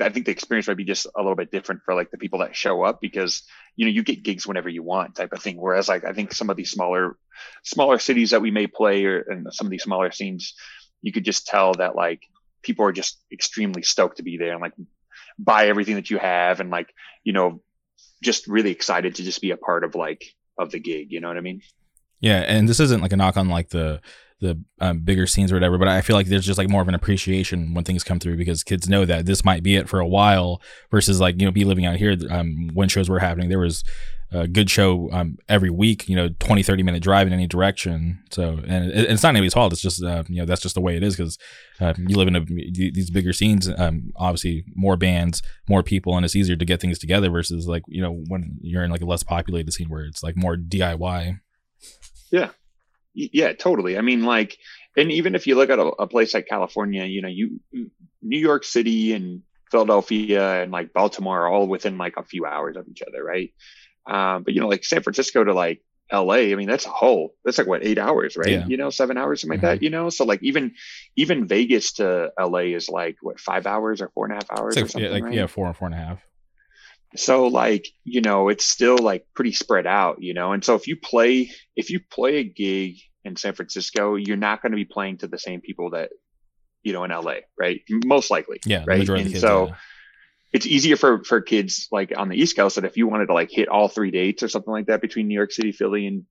I think the experience might be just a little bit different for like the people that show up because you know you get gigs whenever you want type of thing. Whereas like I think some of these smaller, smaller cities that we may play or and some of these smaller scenes, you could just tell that like people are just extremely stoked to be there and like buy everything that you have and like you know just really excited to just be a part of like of the gig. You know what I mean? Yeah, and this isn't like a knock on like the the um, bigger scenes or whatever, but I feel like there's just like more of an appreciation when things come through because kids know that this might be it for a while versus like you know be living out here. Um, when shows were happening, there was a good show um, every week, you know, 20, 30 minute drive in any direction. So, and it, it's not anybody's fault. It's just, uh, you know, that's just the way it is because uh, you live in a, these bigger scenes, um, obviously more bands, more people, and it's easier to get things together versus like, you know, when you're in like a less populated scene where it's like more DIY. Yeah. Yeah, totally. I mean, like, and even if you look at a, a place like California, you know, you, New York City and Philadelphia and like Baltimore are all within like a few hours of each other, right? Um, but you know, like San Francisco to like LA, I mean, that's a whole, that's like what, eight hours, right? Yeah. You know, seven hours, something mm-hmm. like that, you know? So like even, even Vegas to LA is like what, five hours or four and a half hours like, yeah, like, right? yeah, four and four and a half. So like, you know, it's still like pretty spread out, you know? And so if you play, if you play a gig in San Francisco, you're not going to be playing to the same people that, you know, in LA, right? Most likely. Yeah. Right. And kids, so, yeah it's easier for for kids like on the East Coast that if you wanted to like hit all three dates or something like that between New York City, Philly, and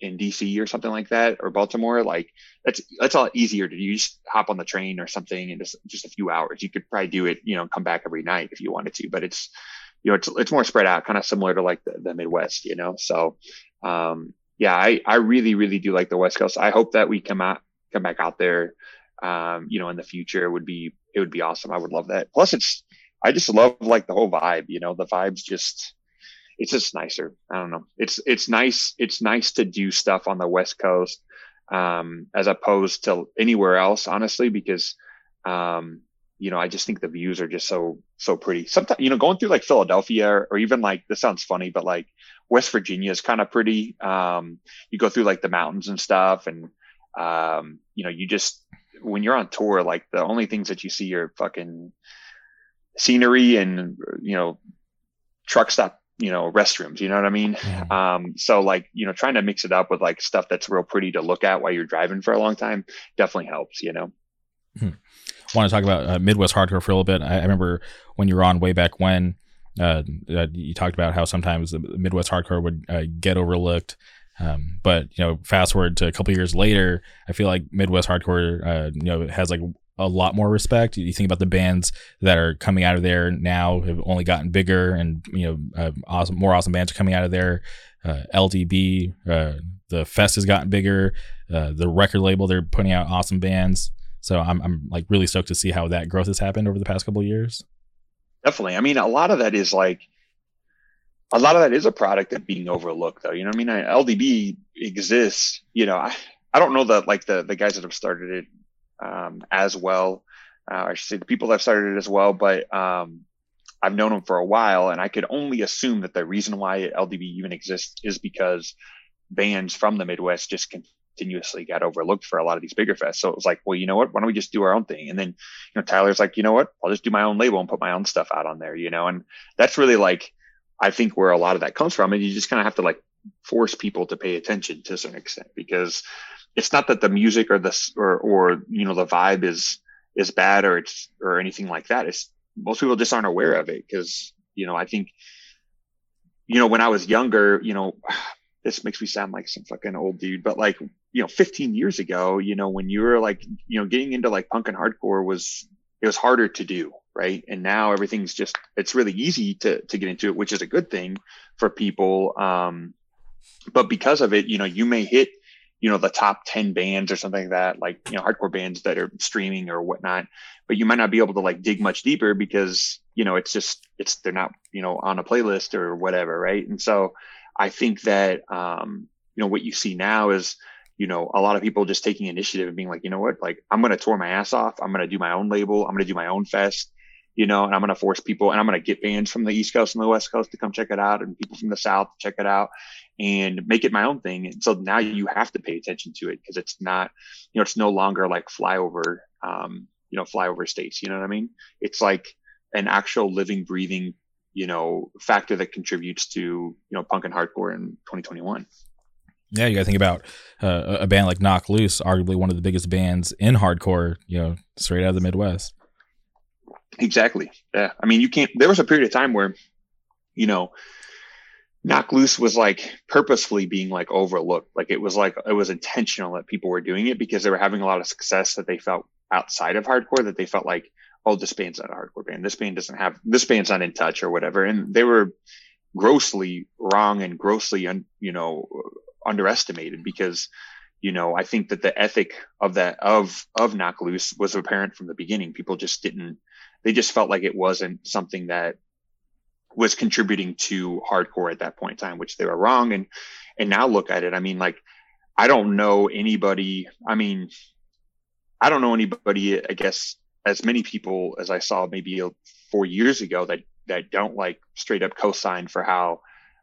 in DC or something like that, or Baltimore, like that's that's a lot easier to do. You just hop on the train or something in just just a few hours. You could probably do it, you know, come back every night if you wanted to, but it's you know it's it's more spread out, kind of similar to like the, the Midwest, you know. So um yeah, I I really really do like the West Coast. I hope that we come out come back out there um, you know, in the future it would be it would be awesome. I would love that. Plus it's I just love like the whole vibe, you know, the vibe's just, it's just nicer. I don't know. It's, it's nice. It's nice to do stuff on the West coast, um, as opposed to anywhere else, honestly, because, um, you know, I just think the views are just so, so pretty. Sometimes, you know, going through like Philadelphia or, or even like, this sounds funny, but like West Virginia is kind of pretty. Um, you go through like the mountains and stuff and, Um, you know, you just when you're on tour, like the only things that you see are fucking scenery and you know truck stop you know restrooms you know what i mean yeah. um so like you know trying to mix it up with like stuff that's real pretty to look at while you're driving for a long time definitely helps you know hmm. Want to talk about uh, midwest hardcore for a little bit I, I, remember when you were on way back when uh, uh, you talked about how sometimes the midwest hardcore would uh, get overlooked um, but you know fast forward to a couple years later i feel like midwest hardcore uh, you know has like a lot more respect. You think about the bands that are coming out of there now have only gotten bigger, and you know, awesome, more awesome bands are coming out of there. LDB, the fest has gotten bigger. Uh, the record label, they're putting out awesome bands. So I'm, I'm like really stoked to see how that growth has happened over the past couple years. Definitely. I mean, a lot of that is like, a lot of that is a product of being overlooked, though. You know, I mean, LDB exists. You know, I, I don't know that like the the guys that have started it um, as well. Uh, I should say the people that have started it as well, but um, I've known them for a while, and I could only assume that the reason why LDB even exists is because bands from the Midwest just continuously got overlooked for a lot of these bigger fests. So it was like, well, you know what? Why don't we just do our own thing? And then, you know, Tyler's like, you know what? I'll just do my own label and put my own stuff out on there, you know, and that's really like, I think where a lot of that comes from. And you just kind of have to like force people to pay attention to some extent because it's not that the music or the or or you know the vibe is is bad or it's or anything like that. It's most people just aren't aware of it because you know I think you know when I was younger, you know this makes me sound like some fucking old dude, but like you know 15 years ago, you know when you were like you know getting into like punk and hardcore was it was harder to do right? And now everything's just it's really easy to to get into it which is a good thing for people um but because of it you know you may hit you know the top 10 bands or something like that like you know hardcore bands that are streaming or whatnot but you might not be able to like dig much deeper because you know it's just it's they're not you know on a playlist or whatever right? And so i think that um you know what you see now is you know a lot of people just taking initiative and being like you know what like i'm going to tour my ass off i'm going to do my own label i'm going to do my own fest you know, and I'm going to force people and I'm going to get bands from the East Coast and the West Coast to come check it out and people from the South to check it out and make it my own thing. And so now you have to pay attention to it because it's not, you know, it's no longer like flyover, um, you know, flyover states. You know what I mean? It's like an actual living, breathing, you know, factor that contributes to, you know, punk and hardcore in 2021. Yeah, you got to think about uh, a band like Knocked Loose, arguably one of the biggest bands in hardcore, you know, straight out of the Midwest. Exactly. Yeah. I mean, you can't, there was a period of time where, you know, Knocked Loose was like purposefully being like overlooked like it was like it was intentional that people were doing it because they were having a lot of success that they felt outside of hardcore that they felt like oh this band's not a hardcore band this band doesn't have this band's not in touch or whatever and they were grossly wrong and grossly un, you know underestimated because you know i think that the ethic of that of of Knocked Loose was apparent from the beginning people just didn't they just felt like it wasn't something that was contributing to hardcore at that point in time, which they were wrong. And and now look at it. I mean, like I don't know anybody. I mean, I don't know anybody. I guess as many people as I saw maybe four years ago that that don't like straight up co-sign for how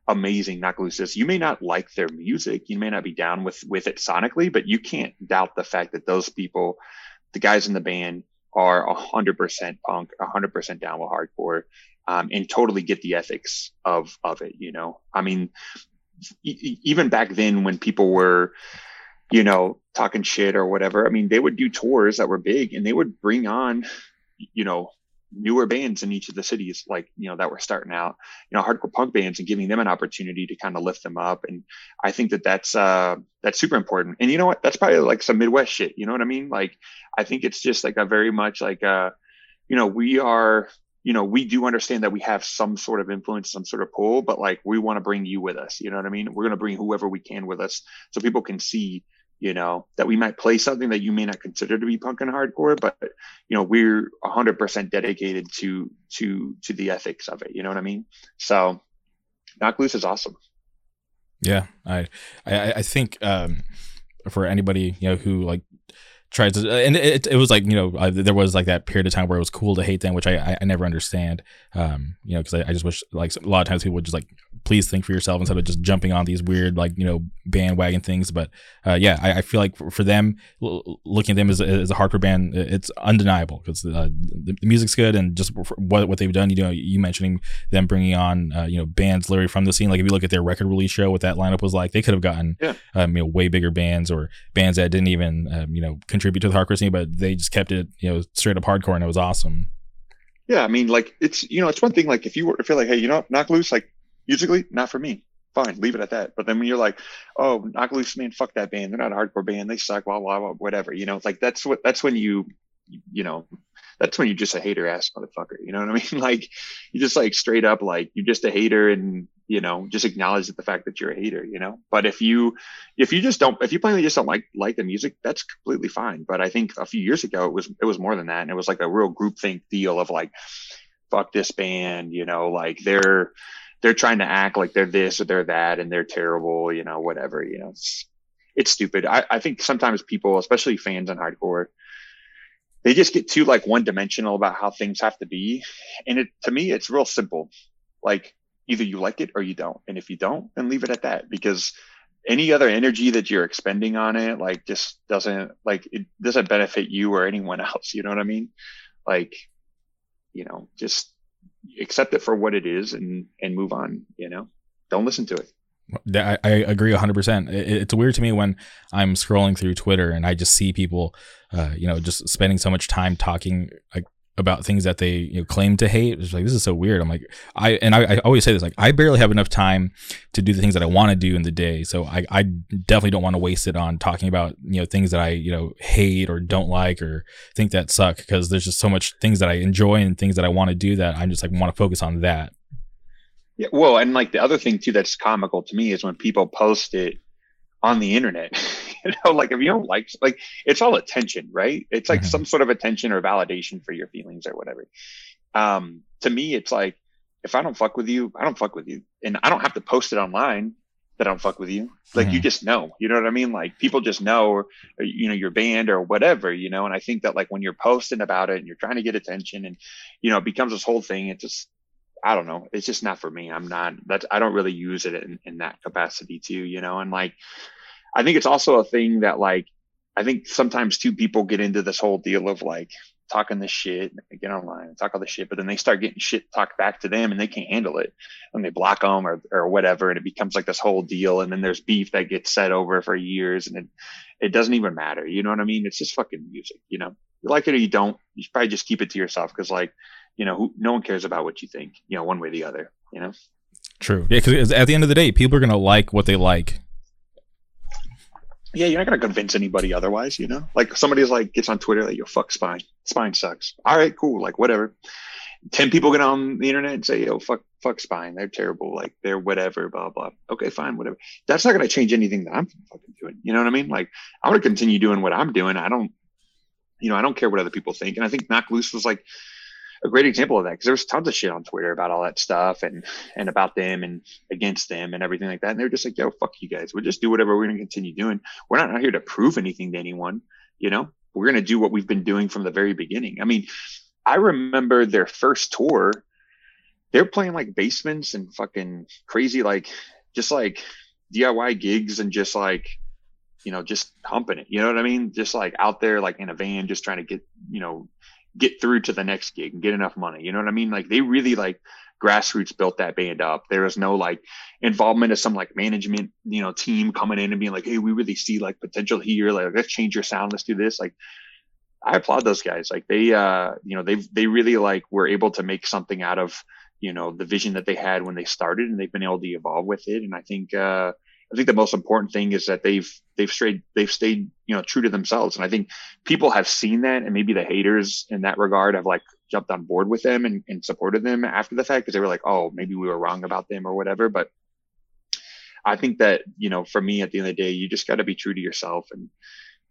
amazing Knocked Loose is. You may not like their music, you may not be down with with it sonically, but you can't doubt the fact that those people, the guys in the band, are hundred percent punk, hundred percent down with hardcore um, and totally get the ethics of of it. You know, I mean, e- even back then when people were, you know, talking shit or whatever, I mean, they would do tours that were big and they would bring on, you know, newer bands in each of the cities like you know that were starting out you know hardcore punk bands and giving them an opportunity to kind of lift them up and i think that that's uh that's super important and you know what that's probably like some midwest shit you know what i mean like i think it's just like a very much like uh you know we are you know, we do understand that we have some sort of influence, some sort of pull, but like we want to bring you with us. You know what I mean? We're going to bring whoever we can with us so people can see, you know, that we might play something that you may not consider to be punk and hardcore, but you know, we're 100% dedicated to to to the ethics of it. You know what I mean? So, Knocked Loose is awesome. Yeah, I I, I think um, for anybody you know who like tried to and it, it was like you know I, there was like that period of time where it was cool to hate them which i i, I never understand um you know because I, I, just wish like a lot of times people would just like please think for yourself instead of just jumping on these weird like you know bandwagon things. But uh, yeah, I, I, feel like for, for them, l- looking at them as, as a hardcore band, it's undeniable because uh, the, the, music's good and just what what they've done. You know, you mentioning them bringing on uh, you know bands literally from the scene. Like if you look at their record release show, what that lineup was like, they could have gotten yeah. um, you know way bigger bands or bands that didn't even um, you know contribute to the hardcore scene, but they just kept it you know straight up hardcore and it was awesome. Yeah, I mean, like it's you know, it's one thing like if you were to feel like, hey, you know, Knocked Loose, like musically, not for me. Fine, leave it at that. But then when you're like, oh, Knocked Loose, man, fuck that band. They're not a hardcore band. They suck. Blah blah blah. Whatever. You know, like that's what that's when you, you know, that's when you're just a hater ass motherfucker. You know what I mean? Like you just like straight up like you're just a hater and you know just acknowledge the fact that you're a hater. You know. But if you if you just don't if you plainly just don't like like the music, that's completely fine. But I think a few years ago it was it was more than that, and it was like a real group think deal of like, fuck this band. You know, like they're they're trying to act like they're this or they're that and they're terrible, you know, whatever, you know, it's, it's stupid. I, I think sometimes people, especially fans in hardcore, they just get too like one dimensional about how things have to be. And it, to me, it's real simple. Like either you like it or you don't. And if you don't, then leave it at that because any other energy that you're expending on it, like just doesn't like, it doesn't benefit you or anyone else. You know what I mean? Like, you know, just accept it for what it is and and move on you know don't listen to it I, agree 100%. it's weird to me when I'm scrolling through Twitter and I just see people, uh, you know, just spending so much time talking like about things that they you know, claim to hate. It's like this is so weird. I'm like I and I, I, always say this like I barely have enough time to do the things that I want to do in the day. So I, I definitely don't want to waste it on talking about you know things that I you know hate or don't like or think that suck because there's just so much things that I enjoy and things that I want to do that I'm just like want to focus on that. Yeah, well, and like the other thing too that's comical to me is when people post it on the internet. you know, like if you don't like, like it's all attention, right? It's like mm-hmm. some sort of attention or validation for your feelings or whatever. Um, to me, it's like if I don't fuck with you, I don't fuck with you, and I don't have to post it online that I don't fuck with you. Like mm-hmm. you just know, you know what I mean? Like people just know, or, or, you know, your band or whatever, you know. And I think that like when you're posting about it and you're trying to get attention, and you know, it becomes this whole thing. It just I don't know. It's just not for me. I'm not that I don't really use it in, in that capacity too, you know, and like I think it's also a thing that like I think sometimes two people get into this whole deal of like talking this shit, they get online and talk all this shit, but then they start getting shit talked back to them and they can't handle it and they block them or, or whatever. And it becomes like this whole deal. And then there's beef that gets set over for years and it, it doesn't even matter. You know what I mean? It's just fucking music, you know, you like it or you don't, you should probably just keep it to yourself. Cause like, you know, who, no one cares about what you think, you know, one way or the other, you know? True. Yeah. Cause at the end of the day, people are going to like what they like yeah, you're not gonna convince anybody otherwise, you know. Like somebody's like gets on Twitter like, "Yo, fuck spine. Spine sucks." All right, cool. Like whatever. Ten people get on the internet and say, "Yo, fuck, fuck spine. They're terrible. Like they're whatever." Blah blah. Okay, fine, whatever. That's not gonna change anything that I'm fucking doing. You know what I mean? Like I'm gonna continue doing what I'm doing. I don't, you know, I don't care what other people think. And I think Knocked Loose was like a great example of that because there was tons of shit on Twitter about all that stuff and and about them and against them and everything like that. And they're just like, "Yo, fuck you guys. We'll just do whatever we're gonna continue doing. We're not out here to prove anything to anyone. You know, we're gonna do what we've been doing from the very beginning. I mean, I remember their first tour. They're playing like basements and fucking crazy, like just like DIY gigs and just like you know just humping it you know what i mean just like out there like in a van just trying to get you know get through to the next gig and get enough money. You know what I mean? Like they really like grassroots built that band up. There was no like involvement of some like management, you know, team coming in and being like, Hey, we really see like potential here. Like let's change your sound. Let's do this. Like I applaud those guys. Like they, uh, you know, they, they really like were able to make something out of, you know, the vision that they had when they started and they've been able to evolve with it. And I think, uh, I think the most important thing is that they've they've stayed they've stayed you know true to themselves, and I think people have seen that, and maybe the haters in that regard have like jumped on board with them and, and supported them after the fact because they were like, oh, maybe we were wrong about them or whatever. But I think that you know, for me, at the end of the day, you just got to be true to yourself and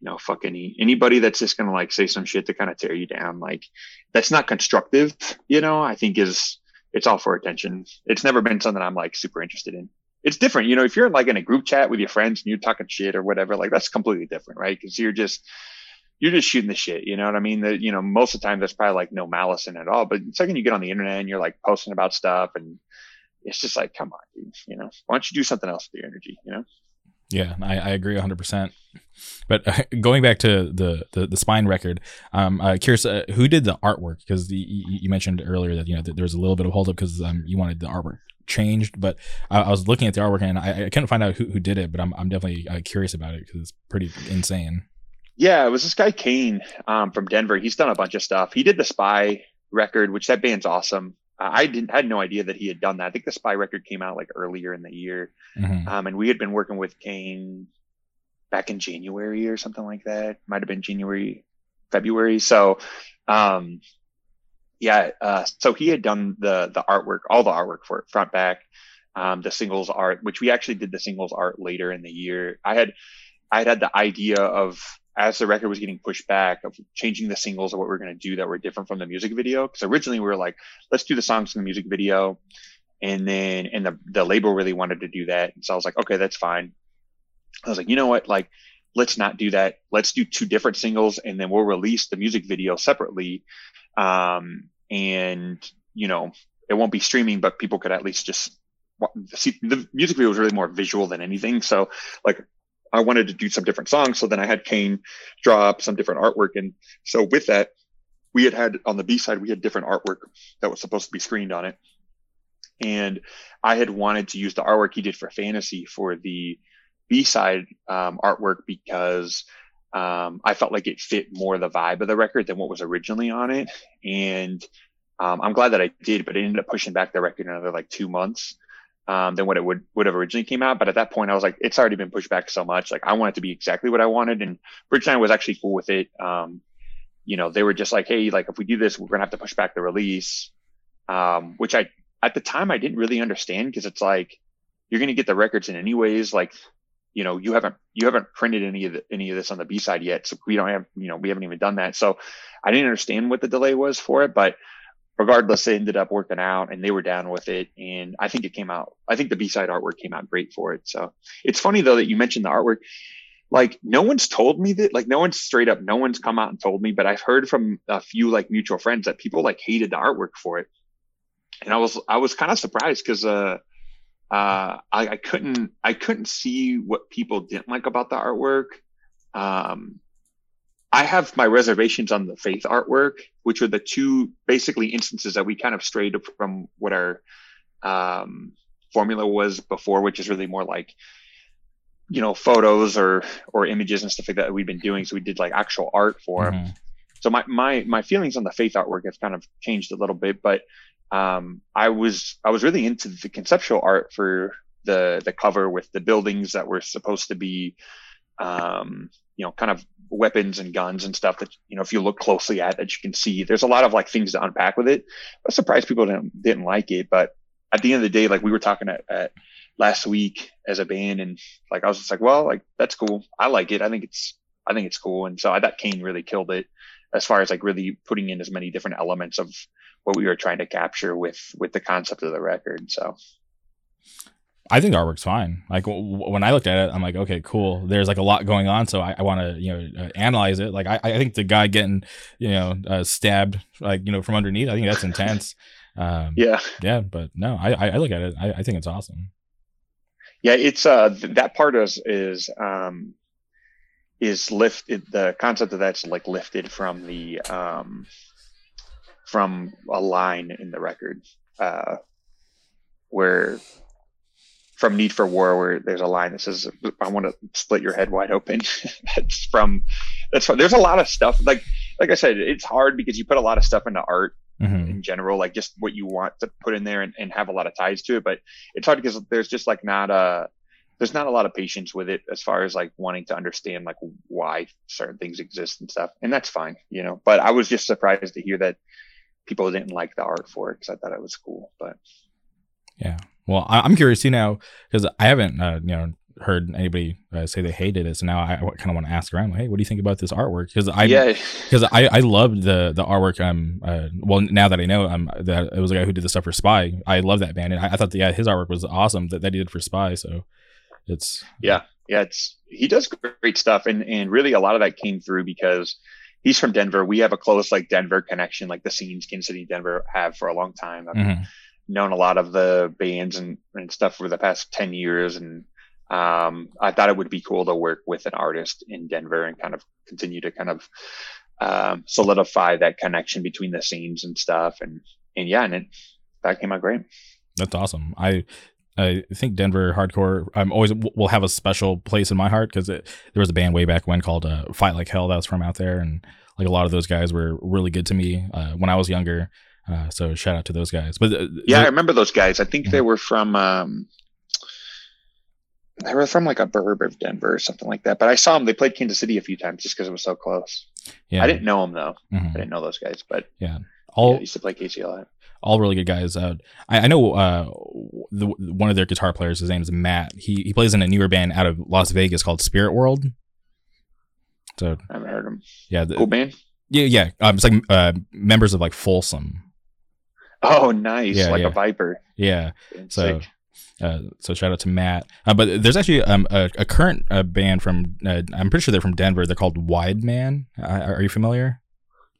you know, fuck any anybody that's just gonna like say some shit to kind of tear you down. Like that's not constructive. You know, I think is it's all for attention. It's never been something I'm like super interested in it's different. You know, if you're like in a group chat with your friends and you're talking shit or whatever, like that's completely different, right? Because you're just you're just shooting the shit. You know what I mean? That you know, most of the time there's probably like no malice in it at all. But the second you get on the internet and you're like posting about stuff and it's just like, come on, dude, you know, why don't you do something else with your energy, you know? Yeah, I, I agree 100%. But uh, going back to the, the, the spine record, um, uh, curious, uh, who did the artwork? Because you mentioned earlier that, you know, that there was a little bit of holdup because um, you wanted the artwork changed. But I, I, was looking at the artwork and I, I couldn't find out who, who did it, but I'm, I'm definitely uh, curious about it because it's pretty insane. Yeah, it was this guy Kane um, from Denver. He's done a bunch of stuff. He did the Spy record, which that band's awesome. Uh, I didn't had no idea that he had done that. I think the Spy record came out like earlier in the year, mm-hmm. um, and we had been working with Kane back in January or something like that. Might have been January, February. So, um, yeah. Uh, so he had done the the artwork, all the artwork for it, front back, um, the singles art, which we actually did the singles art later in the year. I had I had had the idea of as the record was getting pushed back of changing the singles of what we are going to do that were different from the music video. Cause originally we were like, let's do the songs in the music video. And then, and the, the label really wanted to do that. And so I was like, okay, that's fine. I was like, you know what? Like, let's not do that. Let's do two different singles and then we'll release the music video separately. Um, and you know, it won't be streaming, but people could at least just see the music video was really more visual than anything. So like I wanted to do some different songs. So then I had Kane draw up some different artwork. And so with that, we had had on the B side, we had different artwork that was supposed to be screened on it. And I had wanted to use the artwork he did for Fantasy for the B side um, artwork because um, I felt like it fit more the vibe of the record than what was originally on it. And um, I'm glad that I did, but it ended up pushing back the record another like two months um, than what it would would have originally came out. But at that point, I was like, it's already been pushed back so much. Like I want it to be exactly what I wanted, and Bridge Nine was actually cool with it. Um, you know, they were just like, hey, like if we do this, we're gonna have to push back the release. Um, which I at the time I didn't really understand because it's like you're gonna get the records in anyways. Like, you know, you haven't you haven't printed any of the, any of this on the B side yet, so we don't have you know we haven't even done that. So I didn't understand what the delay was for it, but regardless, it ended up working out and they were down with it. And I think it came out, I think the B side artwork came out great for it. So it's funny though that you mentioned the artwork. Like no one's told me that, like no one's straight up, no one's come out and told me, but I've heard from a few like mutual friends that people like hated the artwork for it. And I was, I was kind of surprised because, uh, uh, I, I couldn't, I couldn't see what people didn't like about the artwork. Um, I have my reservations on the faith artwork, which are the two basically instances that we kind of strayed from what our um, formula was before, which is really more like you know photos or or images and stuff like that we've been doing. So we did like actual art for mm-hmm. them. So my my my feelings on the faith artwork have kind of changed a little bit, but um, I was I was really into the conceptual art for the the cover with the buildings that were supposed to be um, you know, kind of weapons and guns and stuff that, you know, if you look closely at that you can see there's a lot of like things to unpack with it. I'm surprised people didn't, didn't like it, but at the end of the day, like we were talking at, at last week as a band and like, I was just like, well, like that's cool. I like it. I think it's, I think it's cool. And so I thought Kane really killed it as far as like really putting in as many different elements of what we were trying to capture with, with the concept of the record. So I think the artwork's fine. Like w- when I looked at it, I'm like, okay, cool. There's like a lot going on, so I, I want to you know uh, analyze it. Like I, I think the guy getting you know uh, stabbed like you know from underneath, I think that's intense. Um, yeah, yeah, but no, I, I look at it. I, I think it's awesome. Yeah, it's uh that part is is um is lifted. The concept of that's like lifted from the um from a line in the record uh where from Need for War, where there's a line that says, "I want to split your head wide open." that's from that's from, there's a lot of stuff like like I said, it's hard because you put a lot of stuff into art mm-hmm. in general, like just what you want to put in there and, and have a lot of ties to it. But it's hard because there's just like not a there's not a lot of patience with it as far as like wanting to understand like why certain things exist and stuff, and that's fine, you know. But I was just surprised to hear that people didn't like the art for it because I thought it was cool, but. Yeah, well, I, am curious too now because I haven't, uh, you know, heard anybody uh, say they hated it. So now I, I kind of want to ask around, like, hey, what do you think about this artwork? Because I, yeah, because I, I loved the the artwork. Um, uh, well, now that I know, um, that it was a guy who did the stuff for Spy. I love that band, and I, I thought that yeah, his artwork was awesome that, that he did for Spy. So it's yeah, yeah, it's he does great stuff, and and really a lot of that came through because he's from Denver. We have a close like Denver connection, like the scenes Kansas City, Denver have for a long time. I mean, mm-hmm known a lot of the bands and, and stuff for the past 10 years. And um, I thought it would be cool to work with an artist in Denver and kind of continue to kind of um, solidify that connection between the scenes and stuff. And, and yeah, and it, that came out great. That's awesome. I I think Denver hardcore. I'm always will have a special place in my heart because there was a band way back when called uh, Fight Like Hell that was from out there, and like a lot of those guys were really good to me uh, when I was younger. Uh, so shout out to those guys. But uh, yeah, I remember those guys. I think mm-hmm. they were from. Um, they were from like a burb of Denver or something like that. But I saw them. They played Kansas City a few times just because it was so close. Yeah, I didn't know them though. Mm-hmm. I didn't know those guys, but yeah, all yeah, used to play KC a lot all really good guys. Uh, I, I, know uh, the, one of their guitar players. His name is Matt. He he plays in a newer band out of Las Vegas called Spirit World. So I haven't heard him. Yeah, the, cool band. Yeah, yeah. Um, it's like uh, members of like Folsom. Oh, nice! Yeah, like yeah. a Viper. Yeah. So. Uh, so shout out to Matt. Uh, but there's actually um, a, a current uh, band from uh, I'm pretty sure they're from Denver. They're called Wide Man. are you familiar?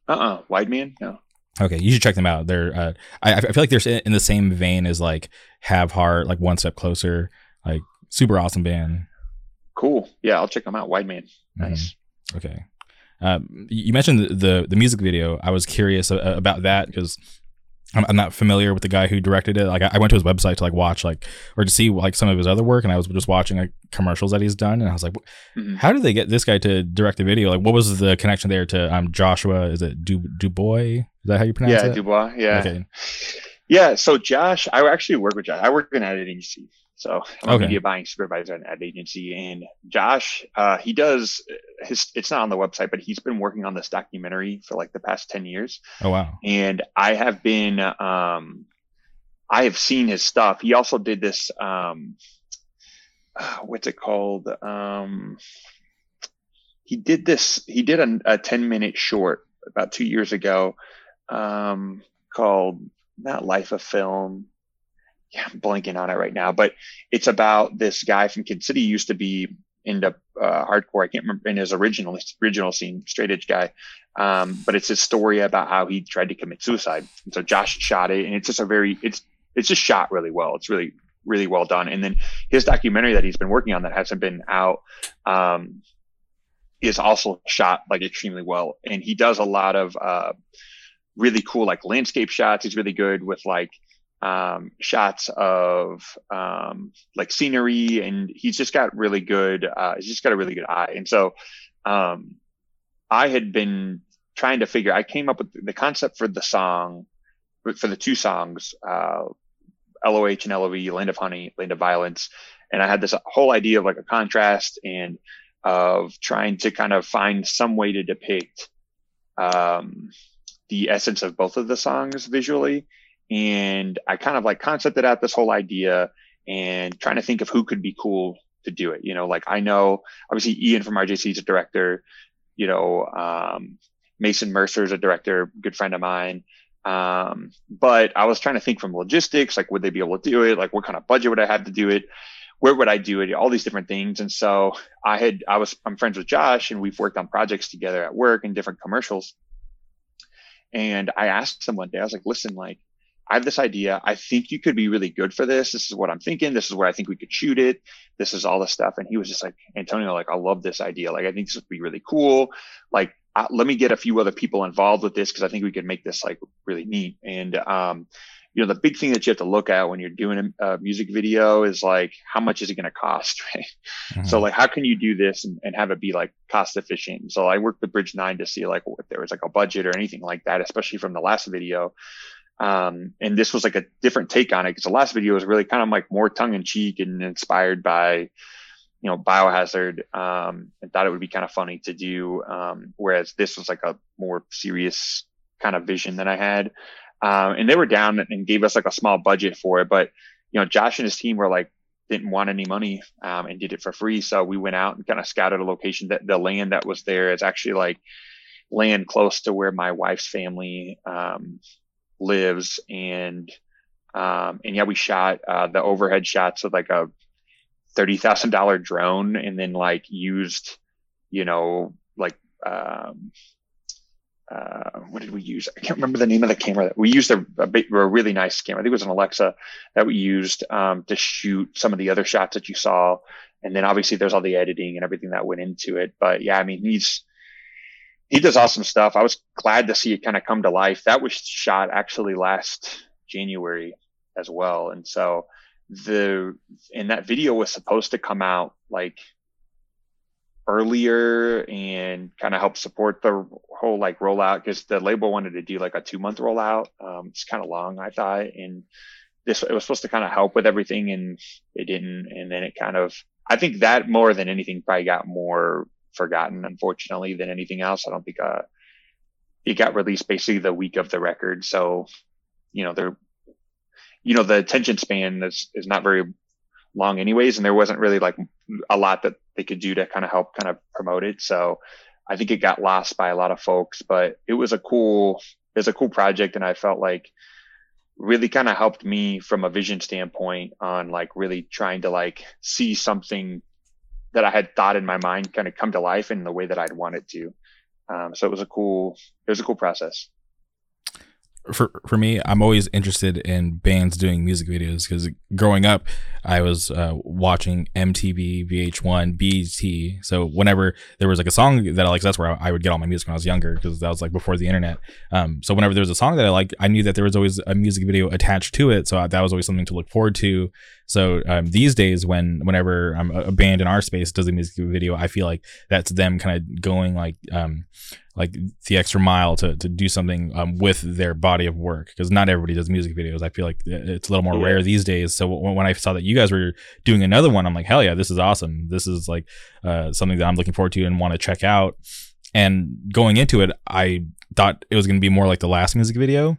Uh uh-uh. uh Wide Man. No. Okay, you should check them out. They're uh, I, I feel like they're in the same vein as like Have Heart, like one step closer, like super awesome band. Cool. Yeah, I'll check them out. Wide Man. Mm-hmm. Nice. Mm-hmm. Okay. Um, you mentioned the, the, the music video. I was curious about that because I'm, I'm, not familiar with the guy who directed it. Like I, went to his website to like watch like or to see like some of his other work, and I was just watching like commercials that he's done, and I was like, mm-hmm. how did they get this guy to direct the video? Like, what was the connection there to um Joshua? Is it Du Dubois? Is that how you pronounce yeah, it? Yeah, Dubois. Yeah. Okay. Yeah. So Josh, I actually work with Josh. I work in an agency. So I'm okay. a media buying supervisor at an ad agency. And Josh, uh, he does his, it's not on the website, but he's been working on this documentary for like the past 10 years. Oh, wow. And I have been, um, I have seen his stuff. He also did this, um, uh, what's it called? Um, he did this, he did a, a 10 minute short about two years ago, um, called not Life of Film yeah, I'm blanking on it right now, but it's about this guy from Kid City used to be into uh, hardcore. I can't remember in his original original scene, straight edge guy. Um, but it's his story about how he tried to commit suicide. And so Josh shot it, and it's just a very it's it's just shot really well. It's really really well done. And then his documentary that he's been working on that hasn't been out um, is also shot like extremely well. And he does a lot of uh, really cool like landscape shots. He's really good with like um, shots of um, like scenery, and he's just got really good. Uh, he's just got a really good eye, and so um, I had been trying to figure. I came up with the concept for the song, for the two songs, uh, LOH and LOV, Land of Honey, Land of Violence, and I had this whole idea of like a contrast and of trying to kind of find some way to depict um, the essence of both of the songs visually and I kind of like concepted out this whole idea and trying to think of who could be cool to do it. You know, like I know obviously Ian from RJC is a director, you know, um, Mason Mercer is a director, good friend of mine. Um, but I was trying to think from logistics, like would they be able to do it? Like what kind of budget would I have to do it? Where would I do it? All these different things. And so I had, I was, I'm friends with Josh and we've worked on projects together at work and different commercials. And I asked him one day, I was like, listen, like, I have this idea. I think you could be really good for this. This is what I'm thinking. This is where I think we could shoot it. This is all the stuff. And he was just like, Antonio, like, I love this idea. Like, I think this would be really cool. Like, uh, let me get a few other people involved with this because I think we could make this like really neat. And, um, you know, the big thing that you have to look at when you're doing a, a music video is like, how much is it going to cost? Right. Mm-hmm. So like, how can you do this and, and have it be like cost efficient? So I worked with Bridge Nine to see like if there was like a budget or anything like that, especially from the last video. Um, and this was like a different take on it because the last video was really kind of like more tongue in cheek and inspired by, you know, biohazard. Um, and thought it would be kind of funny to do. Um, whereas this was like a more serious kind of vision that I had. Um, and they were down and gave us like a small budget for it. But, you know, Josh and his team were like, didn't want any money um, and did it for free. So we went out and kind of scouted a location that the land that was there is actually like land close to where my wife's family um, lives and um, and yeah, we shot uh, the overhead shots with like a thirty thousand dollar drone, and then like used, you know, like um, uh, what did we use? I can't remember the name of the camera. That we used a, a, a really nice camera. I think it was an Alexa that we used um, to shoot some of the other shots that you saw. And then obviously there's all the editing and everything that went into it. But yeah, I mean, he's, he does awesome stuff. I was glad to see it kind of come to life. That was shot actually last January as well. And so the, and that video was supposed to come out like earlier and kind of help support the whole like rollout because the label wanted to do like a two month rollout. Um, it's kind of long, I thought, and this it was supposed to kind of help with everything, and it didn't. And then it kind of, I think that more than anything probably got more forgotten, unfortunately, than anything else. I don't think uh, it got released basically the week of the record, so you know they're, you know, the attention span is is not very long anyways, and there wasn't really like a lot that they could do to kind of help kind of promote it. So I think it got lost by a lot of folks, but it was a cool, it was a cool project. And I felt like really kind of helped me from a vision standpoint on like really trying to like see something that I had thought in my mind kind of come to life in the way that I'd want it to. Um, so it was a cool, it was a cool process for for me, I'm always interested in bands doing music videos because growing up, I was uh, watching MTV, VH1, BET. So whenever there was like a song that I like, that's where I, would get all my music when I was younger because that was like before the internet. Um, so whenever there was a song that I liked, I knew that there was always a music video attached to it. So I, that was always something to look forward to. So um, these days, when whenever I'm a band in our space does a music video, I feel like that's them kind of going like um, like the extra mile to to do something um, with their body of work because not everybody does music videos. I feel like it's a little more yeah. rare these days. So when, when I saw that you guys were doing another one, I'm like, hell yeah, this is awesome. This is like uh, something that I'm looking forward to and want to check out. And going into it, I thought it was going to be more like the last music video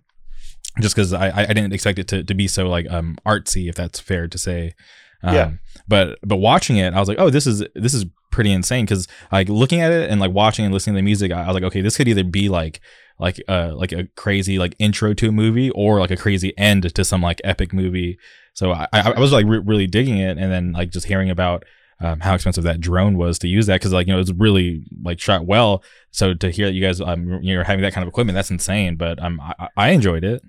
just because I, I didn't expect it to, to be so like um artsy if that's fair to say. Um, yeah. but but watching it i was like oh this is this is pretty insane. Because like looking at it and like watching and listening to the music I, I was like okay this could either be like like uh like a crazy like intro to a movie or like a crazy end to some like epic movie. So i i was like re- really digging it and then like just hearing about um, how expensive that drone was to use that because like you know it's really like shot well. So to hear that you guys um you're having that kind of equipment that's insane but um I, I enjoyed it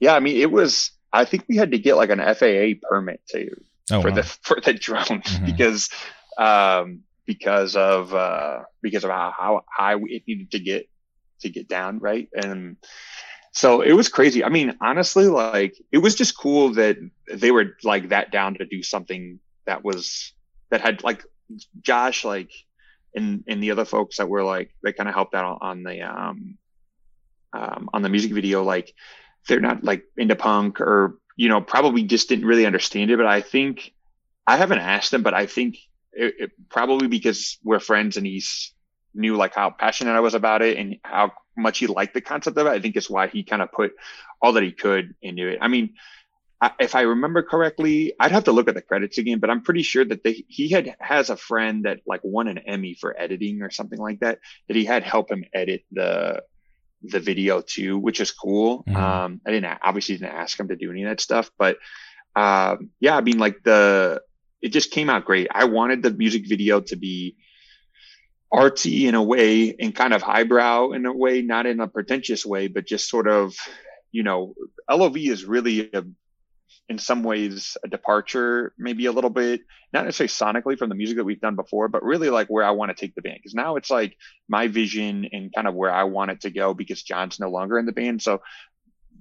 yeah, I mean, it was. I think we had to get like an FAA permit to oh, for wow. the for the drone mm-hmm. because um, because of uh, because of how, how high it needed to get to get down right and so it was crazy. I mean, honestly, like it was just cool that they were like that down to do something that was that had like Josh like and and the other folks that were like that kind of helped out on the um um on the music video like they're not like into punk or you know probably just didn't really understand it but i think i haven't asked him but i think it, it, probably because we're friends and he's knew like how passionate i was about it and how much he liked the concept of it i think is why he kind of put all that he could into it. I mean I, if i remember correctly i'd have to look at the credits again but i'm pretty sure that they, he had has a friend that like won an emmy for editing or something like that that he had help him edit the the video too, which is cool. Mm-hmm. Um, I didn't obviously didn't ask him to do any of that stuff, but um, yeah, I mean, like the it just came out great. I wanted the music video to be artsy in a way and kind of highbrow in a way, not in a pretentious way, but just sort of, you know, LOV is really a in some ways a departure, maybe a little bit, not necessarily sonically from the music that we've done before, but really like where I want to take the band. Because now it's like my vision and kind of where I want it to go because John's no longer in the band. So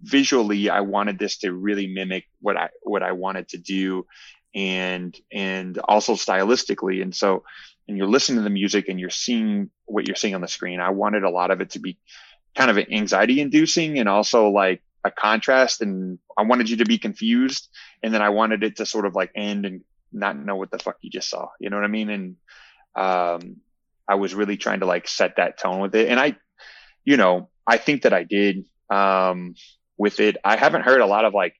visually, I wanted this to really mimic what I what I wanted to do, and and also stylistically. And so, and you're listening to the music and you're seeing what you're seeing on the screen. I wanted a lot of it to be kind of anxiety inducing and also like a contrast and I wanted you to be confused and then I wanted it to sort of like end and not know what the fuck you just saw. You know what I mean? And um I was really trying to like set that tone with it. And I, you know, I think that I did um with it. I haven't heard a lot of like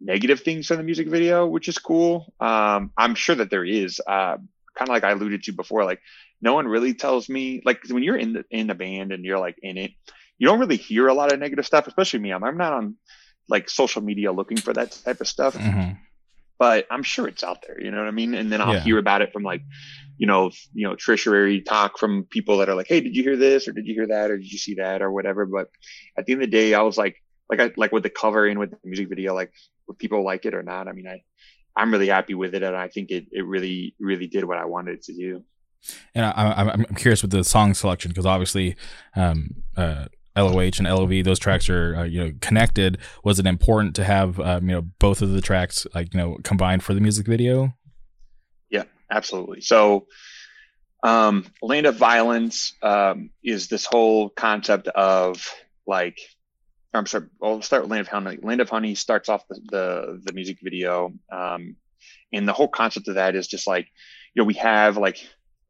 negative things from the music video, which is cool. Um I'm sure that there is. Uh kind of like I alluded to before, like no one really tells me like when you're in the in the band and you're like in it, you don't really hear a lot of negative stuff, especially me. I'm, I'm not on like social media looking for that type of stuff. Mm-hmm. but I'm sure it's out there. You know what I mean? And then I'll Yeah. hear about it from like, you know, you know, tertiary talk from people that are like, "Hey, did you hear this? Or did you hear that? Or did you see that? Or whatever." But at the end of the day, I was like, like I like with the cover and with the music video, like, would people like it or not? I mean, I, I'm really happy with it, and I think it it really really did what I wanted it to do. And I, I, I'm I'm curious with the song selection because obviously, um, uh, LOH and LOV, those tracks are uh, you know connected. Was it important to have um, you know both of the tracks like you know combined for the music video? Yeah, absolutely. So, um, Land of Violence um, is this whole concept of like, I'm sorry, I'll start with Land of Honey. Land of Honey starts off the the, the music video, um, and the whole concept of that is just like, you know, we have like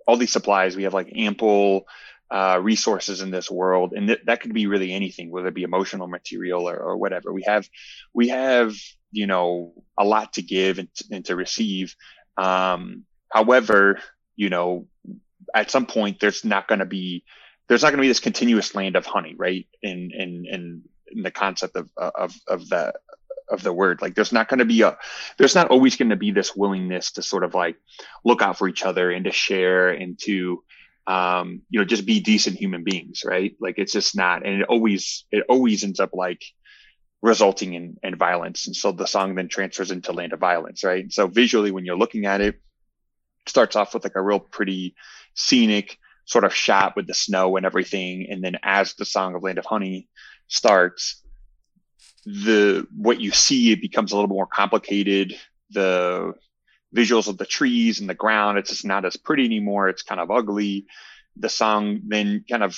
all these supplies. We have like ample uh, resources in this world, and th- that could be really anything, whether it be emotional material or, or whatever. We have we have you know a lot to give and, t- and to receive. Um, However, you know, at some point there's not going to be there's not going to be this continuous land of honey, right? In in in, in the concept of of of the of the word like there's not going to be a there's not always going to be this willingness to sort of like look out for each other and to share and to um you know just be decent human beings right? Like it's just not and it always it always ends up like resulting in, in violence. And so the song then transfers into land of violence right? And so visually when you're looking at it starts off with like a real pretty scenic sort of shot with the snow and everything. And then as the song of land of honey starts the what you see it becomes a little more complicated. The visuals of the trees and the ground. It's just not as pretty anymore. It's kind of ugly. The song then kind of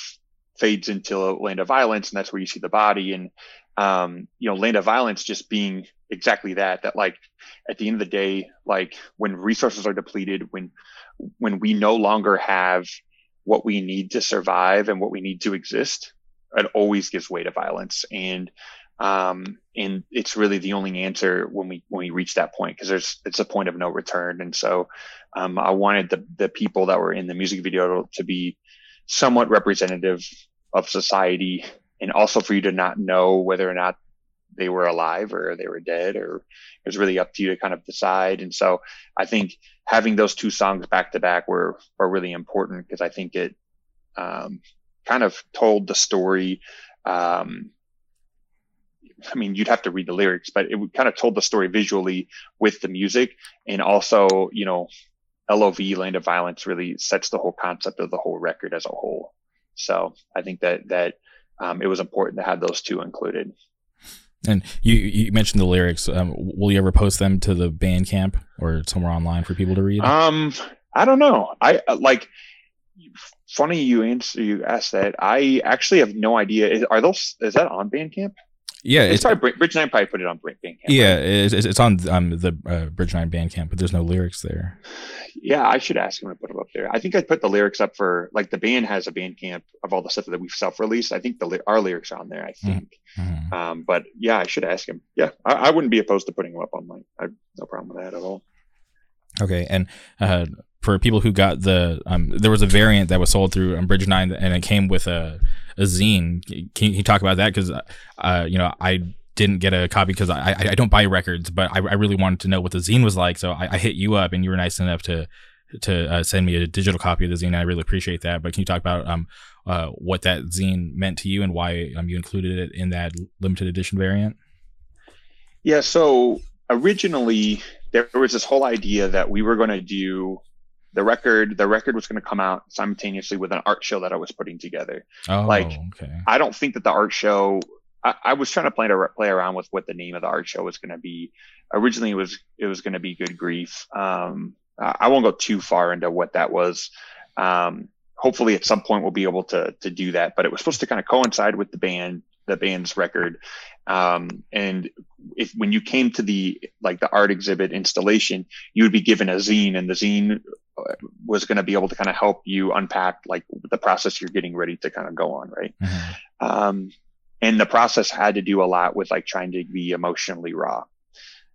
fades into a land of violence and that's where you see the body. And um you know land of violence just being exactly that that like at the end of the day like when resources are depleted when when we no longer have what we need to survive and what we need to exist it always gives way to violence. And um and it's really the only answer when we when we reach that point because there's it's a point of no return. And so um i wanted the the people that were in the music video to be somewhat representative of society and also for you to not know whether or not they were alive or they were dead or it was really up to you to kind of decide. And so i think having those two songs back to back were were really important because i think it um, kind of told the story um, i mean you'd have to read the lyrics but it kind of told the story visually with the music and also you know lov land of violence really sets the whole concept of the whole record as a whole so i think that that um, it was important to have those two included And you you mentioned the lyrics. Um, will you ever post them to the Bandcamp or somewhere online for people to read? Um, I don't know. I like. Funny you answer you asked that. I actually have no idea. Is, are those? Is that on Bandcamp? Yeah, It's, it's, probably Bridge- Nine probably put it on Bandcamp. yeah, right? it's, it's on um the uh, Bridge Nine Bandcamp, but there's no lyrics there. yeah. I should ask him to put them up there. I think I put the lyrics up for like the band has a Bandcamp of all the stuff that we've self-released. I think the our lyrics are on there. I think. Mhm. Um, but yeah, I should ask him. Yeah, I, I wouldn't be opposed to putting them up online. I no problem with that at all. Okay, and uh, for people who got the um, there was a variant that was sold through um, Bridge Nine, and it came with a a zine. Can you talk about that? Because uh, you know, I didn't get a copy because I, I don't buy records, but I, I really wanted to know what the zine was like. So I, I hit you up, and you were nice enough to to uh, send me a digital copy of the zine. I really appreciate that. But can you talk about um uh what that zine meant to you and why um you included it in that limited edition variant? Yeah. So originally there was this whole idea that we were going to do the record. The record was going to come out simultaneously with an art show that I was putting together. Oh, Like, okay. I don't think that the art show. I, I was trying to play to play around with what the name of the art show was going to be. Originally, it was it was going to be Good Grief. Um, I won't go too far into what that was. Um, hopefully, at some point, we'll be able to to do that. But it was supposed to kind of coincide with the band, the band's record. Um, and if when you came to the like the art exhibit installation, you would be given a zine, and the zine was going to be able to kind of help you unpack like the process you're getting ready to kind of go on, right? Mhm. um, and the process had to do a lot with like trying to be emotionally raw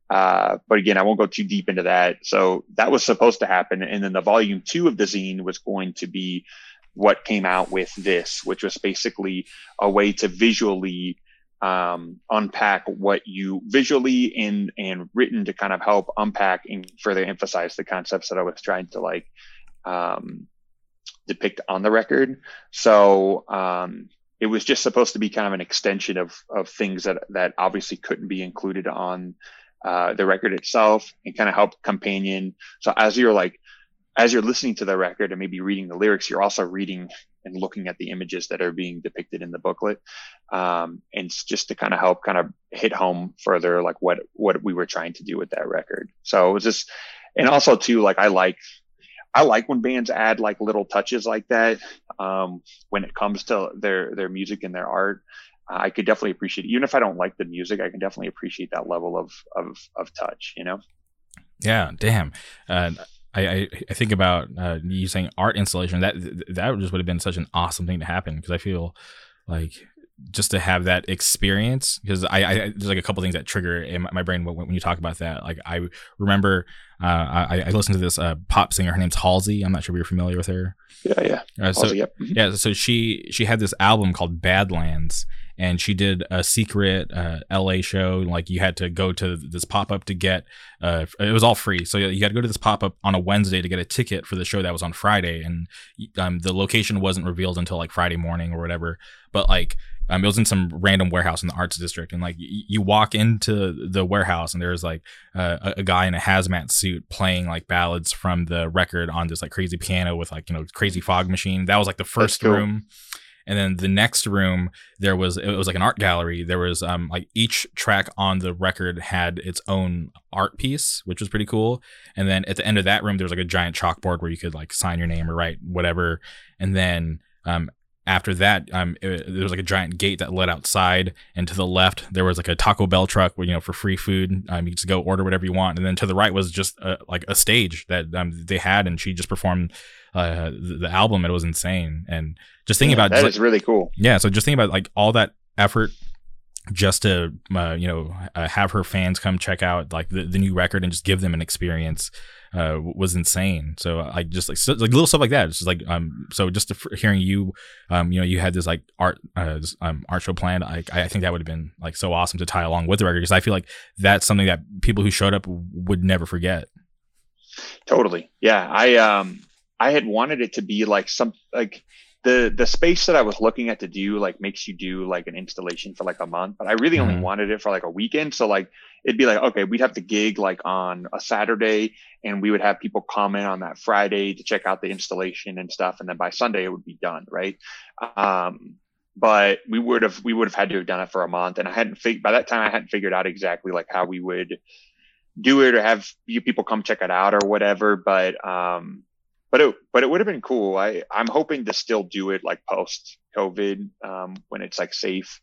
uh, but again i won't go too deep into that so that was supposed to happen and then the volume two of the zine was going to be what came out with this which was basically a way to visually um, unpack what you visually and and written to kind of help unpack and further emphasize the concepts that I was trying to like um, depict on the record. So um, it was just supposed to be kind of an extension of of things that that obviously couldn't be included on uh, the record itself and kind of help companion. So as you're like as you're listening to the record and maybe reading the lyrics, you're also reading and looking at the images that are being depicted in the booklet, um, and just to kind of help kind of hit home further like what what we were trying to do with that record. So it was just, and also too like I like I like when bands add like little touches like that um, when it comes to their their music and their art. Uh, I could definitely appreciate, even if I don't like the music, I can definitely appreciate that level of of of touch. You know. Yeah. Damn. Uh, I, I, think about uh, you saying art installation. That that just would have been such an awesome thing to happen because I feel like just to have that experience because I, I, there's like a couple things that trigger in my brain when, when you talk about that. Like I remember uh, I, I listened to this uh, pop singer. Her name's Halsey. I'm not sure if you're familiar with her. Yeah, yeah. Uh, so Halsey, yep. Mm-hmm. yeah, so she she had this album called Badlands, and she did a secret uh, LA show. Like you had to go to this pop up to get. Uh, it was all free, so you had to go to this pop up on a Wednesday to get a ticket for the show that was on Friday, and um, the location wasn't revealed until like Friday morning or whatever. But like um, it was in some random warehouse in the arts district, and like y- you walk into the warehouse, and there's like uh, a, a, guy in a hazmat suit playing like ballads from the record on this like crazy piano with like you know crazy fog machine. That was like the first cool. room, and then the next room there was it was like an art gallery. There was um like each track on the record had its own art piece, which was pretty cool. And then at the end of that room, there was like a giant chalkboard where you could like sign your name or write whatever. And then um, after that, um, it, there was like a giant gate that led outside, and to the left there was like a Taco Bell truck where you know for free food, um, you just go order whatever you want, and then to the right was just a, like a stage that um, they had, and she just performed uh, the, the, album. It was insane, and just thinking yeah, about that is like, really cool. Yeah, so just thinking about like all that effort just to uh, you know uh, have her fans come check out like the, the new record and just give them an experience uh, was insane. So I just like so, like little stuff like that. It's just like um so just to, hearing you um you know you had this like art uh, this, um art show planned. I I think that would have been like so awesome to tie along with the record because I feel like that's something that people who showed up would never forget. Totally. Yeah. I um I had wanted it to be like some like the the space that I was looking at to do like makes you do like an installation for like a month, but I really only mm-hmm. wanted it for like a weekend. So like it'd be like okay, we'd have to gig like on a Saturday, and we would have people comment on that Friday to check out the installation and stuff, and then by Sunday it would be done, right? Um, but we would have we would have had to have done it for a month, and I hadn't figured by that time I hadn't figured out exactly like how we would do it or have you people come check it out or whatever, but um but it but it would have been cool. I I'm hoping to still do it like post COVID um, when it's like safe.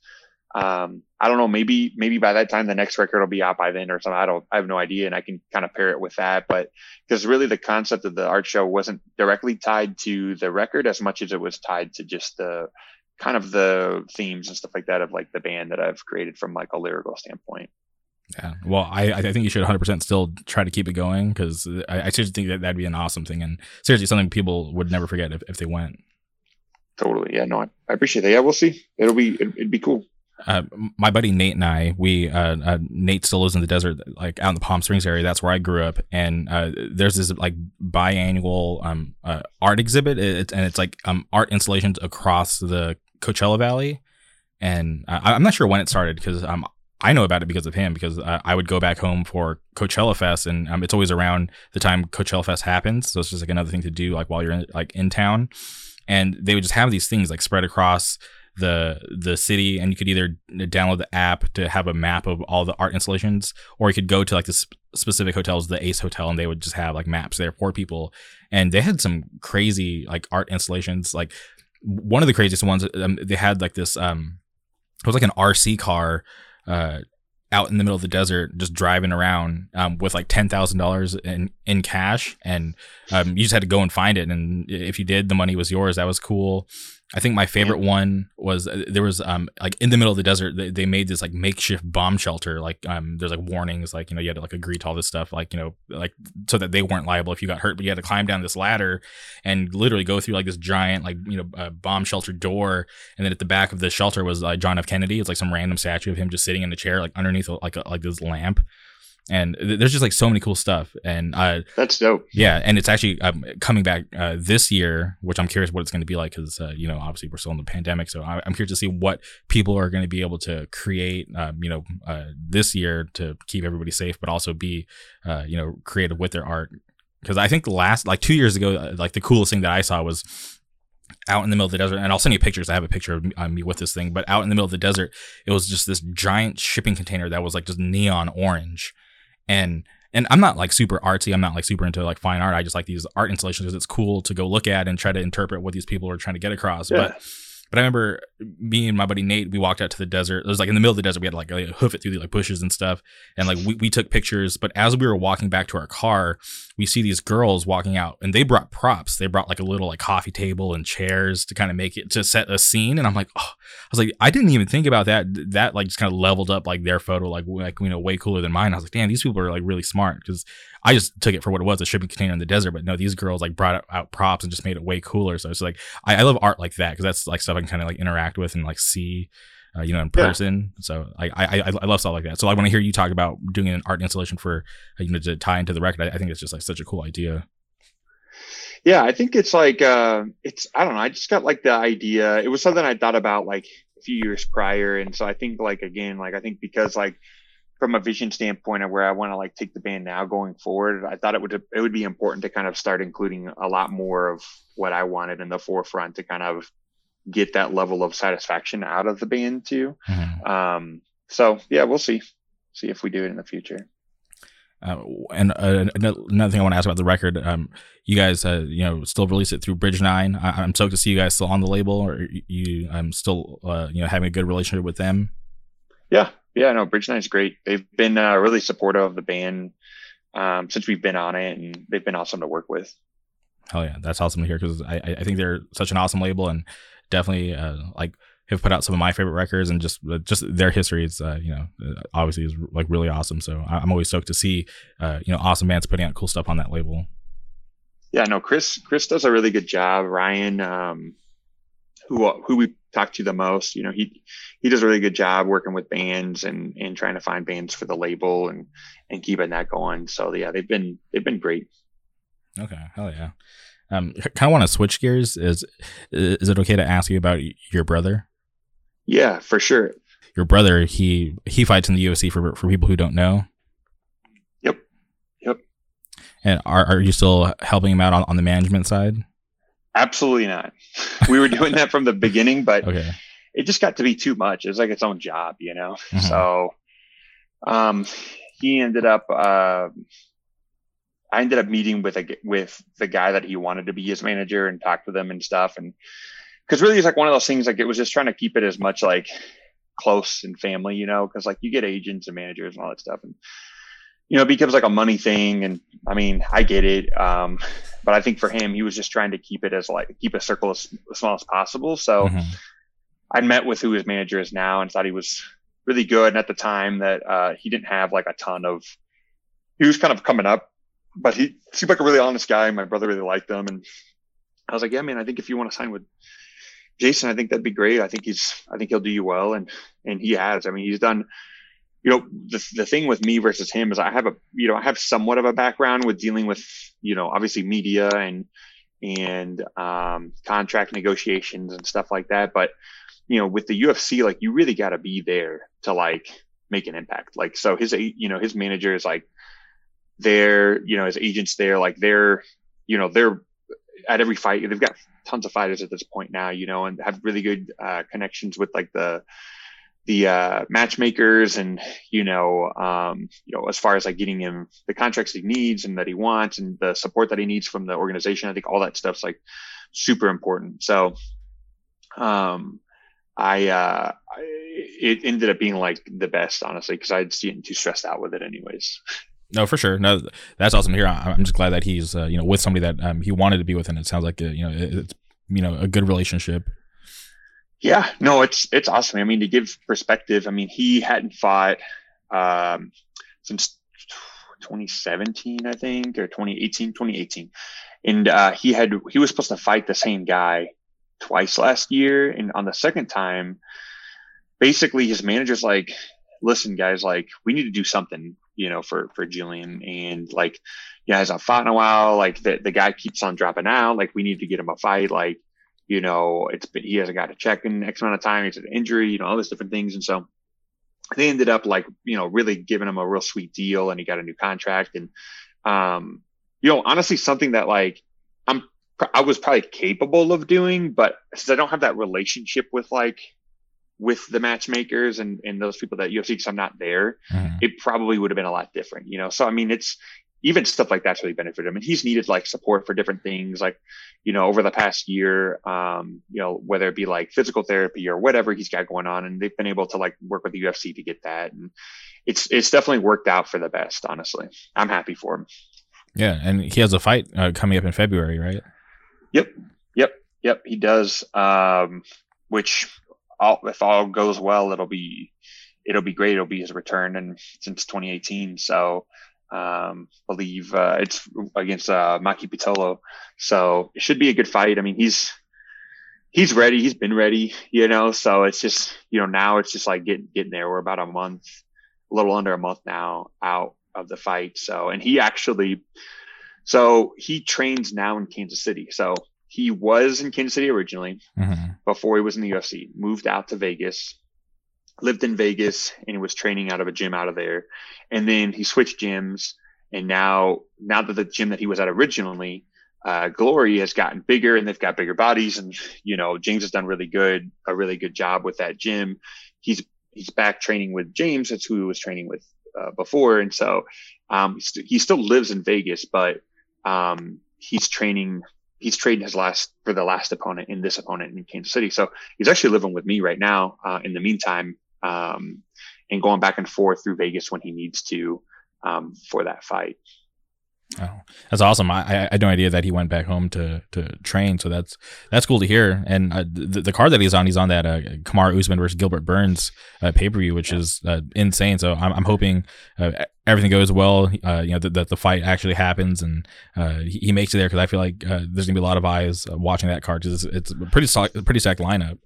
Um, I don't know. Maybe maybe by that time the next record will be out by then or something. I don't. I have no idea, and I can kind of pair it with that. But because really the concept of the art show wasn't directly tied to the record as much as it was tied to just the kind of the themes and stuff like that of like the band that I've created from like a lyrical standpoint. Yeah. Well, I, I think you should 100% still try to keep it going because I, I seriously think that that'd be an awesome thing. And seriously, something people would never forget if, if they went. Totally. Yeah. No, I, I appreciate that. Yeah. We'll see. It'll be, it, would be cool. Uh, my buddy Nate and I, we, uh, uh, Nate still lives in the desert, like out in the Palm Springs area. That's where I grew up. And, uh, there's this like biannual, um, uh, art exhibit. It's, and it's like, um, art installations across the Coachella Valley. And I'm not sure when it started because, um, I know about it because of him because I would go back home for Coachella Fest and um, it's always around the time Coachella Fest happens. So it's just like another thing to do like while you're in, like in town. And they would just have these things like spread across the the city and you could either download the app to have a map of all the art installations or you could go to like the sp- specific hotels the ace hotel and they would just have like maps there for people and they had some crazy like art installations like one of the craziest ones um, they had like this um it was like an rc car uh, out in the middle of the desert, just driving around um, with like ten thousand dollars in in cash, and um, you just had to go and find it. And if you did, the money was yours. That was cool. I think my favorite one was uh, there was um like in the middle of the desert they, they made this like makeshift bomb shelter like um there's like warnings like you know you had to like agree to all this stuff like you know like so that they weren't liable if you got hurt but you had to climb down this ladder and literally go through like this giant like you know uh, bomb shelter door. And then at the back of the shelter was like John F. Kennedy. It's like some random statue of him just sitting in a chair like underneath like a, like this lamp and there's just like so many cool stuff. And uh that's dope. yeah and it's actually um, coming back uh, this year which i'm curious what it's going to be like because uh, you know obviously we're still in the pandemic so I, am curious to see what people are going to be able to create um, you know uh, this year to keep everybody safe but also be uh, you know creative with their art. Because i think the last like two years ago uh, like the coolest thing that i saw was out in the middle of the desert and i'll send you pictures. I have a picture of me with this thing but out in the middle of the desert it was just this giant shipping container that was like just neon orange and and I'm not like super artsy. I'm not like super into like fine art. I just like these art installations because it's cool to go look at and try to interpret what these people are trying to get across. Yeah. But but I remember me and my buddy Nate, we walked out to the desert. It was like in the middle of the desert. We had to like, like hoof it through the like bushes and stuff. And like we, we took pictures. But as we were walking back to our car, we see these girls walking out and they brought props. They brought like a little like coffee table and chairs to kind of make it to set a scene. And I'm like, oh, I was like, I didn't even think about that. That like just kind of leveled up like their photo, like, like, you know, way cooler than mine. I was like, damn, these people are like really smart because I just took it for what it was, a shipping container in the desert. But no, these girls like brought out props and just made it way cooler. So it's like I, I love art like that because that's like stuff I can kind of like interact with and like see. Uh, you know, in person. Yeah. So I, I I love stuff like that. So I want to hear you talk about doing an art installation for you know to tie into the record. I, I think it's just like such a cool idea. Yeah, I think it's like uh, it's I don't know. I just got like the idea. It was something I thought about like a few years prior, and so I think like again, like I think because like from a vision standpoint of where I want to like take the band now going forward, I thought it would it would be important to kind of start including a lot more of what I wanted in the forefront to kind of get that level of satisfaction out of the band too. Mm-hmm. Um, so yeah, we'll see see if we do it in the future. Uh, and uh, another thing I want to ask about the record, um, you guys, uh, you know, still release it through Bridge Nine. I- am stoked to see you guys still on the label, or you, I'm still, uh, you know, having a good relationship with them. Yeah, yeah, no, Bridge Nine's great. They've been uh, really supportive of the band um, since we've been on it, and they've been awesome to work with. Hell yeah, that's awesome to hear because I I think they're such an awesome label and definitely uh, like have put out some of my favorite records and just uh, just their history is uh, you know uh, obviously is like really awesome. So I'm always stoked to see uh, you know awesome bands putting out cool stuff on that label. Yeah, no, Chris Chris does a really good job. Ryan, um, who who we talk to the most. You know, he he does a really good job working with bands and and trying to find bands for the label and and keeping that going. So yeah, they've been they've been great. Okay, hell yeah. Um, kind of want to switch gears. Is is it okay to ask you about your brother? Yeah, for sure. Your brother, he he fights in the UFC for for people who don't know. Yep. Yep. And are are you still helping him out on, on the management side? Absolutely not. We were doing that from the beginning, but okay. it just got to be too much. It was like its own job, you know? Mm-hmm. So um, he ended up, uh, I ended up meeting with a, with the guy that he wanted to be his manager and talked with him and stuff. And cause really it's like one of those things, like it was just trying to keep it as much like close and family, you know, cause like you get agents and managers and all that stuff. And you know, it becomes like a money thing. And I mean, I get it. Um, but I think for him, he was just trying to keep it as like, keep a circle as, as small as possible. So mm-hmm. I met with who his manager is now and thought he was really good. And at the time that, uh, he didn't have like a ton of, he was kind of coming up, but he seemed like a really honest guy. My brother really liked him. And I was like, yeah, man, I think if you want to sign with Jason, I think that'd be great. I think he's, I think he'll do you well. And, and he has, I mean, he's done, you know, the, the thing with me versus him is I have a, you know, I have somewhat of a background with dealing with, you know, obviously media and, and, um, contract negotiations and stuff like that. But, you know, with the UFC, like you really got to be there to like make an impact. Like, so his, you know, his manager is like, they're, you know, his agents there, like they're, you know, they're at every fight. They've got tons of fighters at this point now, you know, and have really good uh, connections with like the, the uh, matchmakers and you know um, you know as far as like getting him the contracts he needs and that he wants and the support that he needs from the organization i think all that stuff's like super important so um i uh I, it ended up being like the best honestly because i'd seen too stressed out with it anyways no, for sure. No, that's awesome hear. I'm just glad that he's, uh, you know, with somebody that um, he wanted to be with, and it sounds like, uh, you know, it's, you know, a good relationship. Yeah, no, it's it's awesome. I mean, to give perspective, I mean, he hadn't fought um, since 2017, I think, or 2018, 2018, and uh, he had he was supposed to fight the same guy twice last year, and on the second time, basically his manager's like, "Listen, guys, like we need to do something, you know, for for Julian, and like, yeah, hasn't fought in a while. Like the the guy keeps on dropping out. Like we need to get him a fight. Like." You know, it's been, he hasn't got a check in X amount of time. He's an injury, you know, all those different things. And so they ended up like, you know, really giving him a real sweet deal and he got a new contract. And, um, you know, honestly, something that like I'm, I was probably capable of doing, but since I don't have that relationship with like, with the matchmakers and, and those people that UFC, because I'm not there, mm-hmm. it probably would have been a lot different, you know? So, I mean, it's, even stuff like that's really benefited him. And he's needed like support for different things, like, you know, over the past year, um, you know, whether it be like physical therapy or whatever he's got going on. And they've been able to like work with the UFC to get that. And it's, it's definitely worked out for the best, honestly. I'm happy for him. Yeah. And he has a fight uh, coming up in February, right? Yep. Yep. Yep. He does. Um, which all, if all goes well, it'll be, it'll be great. It'll be his return and since 2018. So, um, believe uh, it's against uh, Maki Pitolo, so it should be a good fight. I mean, he's he's ready. He's been ready, you know. So it's just you know now it's just like getting getting there. We're about a month, a little under a month now out of the fight. So and he actually, so he trains now in Kansas City. So he was in Kansas City originally mm-hmm. before he was in the UFC. Moved out to Vegas lived in Vegas and was training out of a gym out of there. And then he switched gyms. And now, now that the gym that he was at originally, uh, Glory has gotten bigger and they've got bigger bodies. And, you know, James has done really good, a really good job with that gym. He's, he's back training with James. That's who he was training with uh, before. And so, um, he still lives in Vegas, but, um, he's training he's trading his last for the last opponent in this opponent in Kansas City. So he's actually living with me right now. Uh, in the meantime, um, and going back and forth through Vegas when he needs to um, for that fight. Oh, that's awesome! I, I, had no idea that he went back home to to train, so that's that's cool to hear. And uh, the, the card that he's on, he's on that uh, Kamaru Usman versus Gilbert Burns uh, pay per view, which yeah. is uh, insane. So I'm, I'm hoping uh, everything goes well. Uh, you know that the, the, fight actually happens and uh, he, he, makes it there because I feel like there's gonna be a lot of eyes watching that card because it's, it's, a pretty pretty stacked lineup.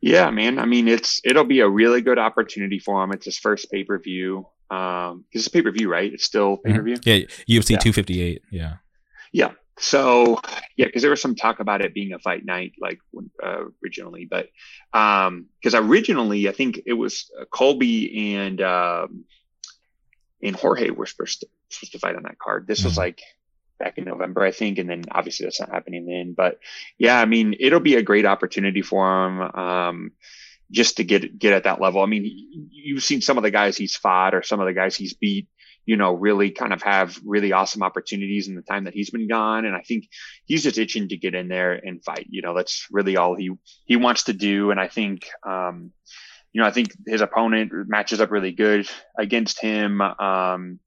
Yeah, man. I mean, it's it'll be a really good opportunity for him. It's his first pay per view. Um, it's a pay per view, right? It's still pay per view. Mm-hmm. Yeah, UFC yeah. 258. Yeah. Yeah. So yeah, because there was some talk about it being a fight night, like uh, originally, but um, because originally I think it was uh, Colby and um, and Jorge were supposed to, supposed to fight on that card. This mm-hmm. was like back in November, I think. And then obviously that's not happening then. But yeah, I mean, it'll be a great opportunity for him. Um, just to get get at that level. I mean, you've seen some of the guys he's fought or some of the guys he's beat, you know, really kind of have really awesome opportunities in the time that he's been gone. And I think he's just itching to get in there and fight. You know, that's really all he he wants to do. And I think um, you know, I think his opponent matches up really good against him. Um,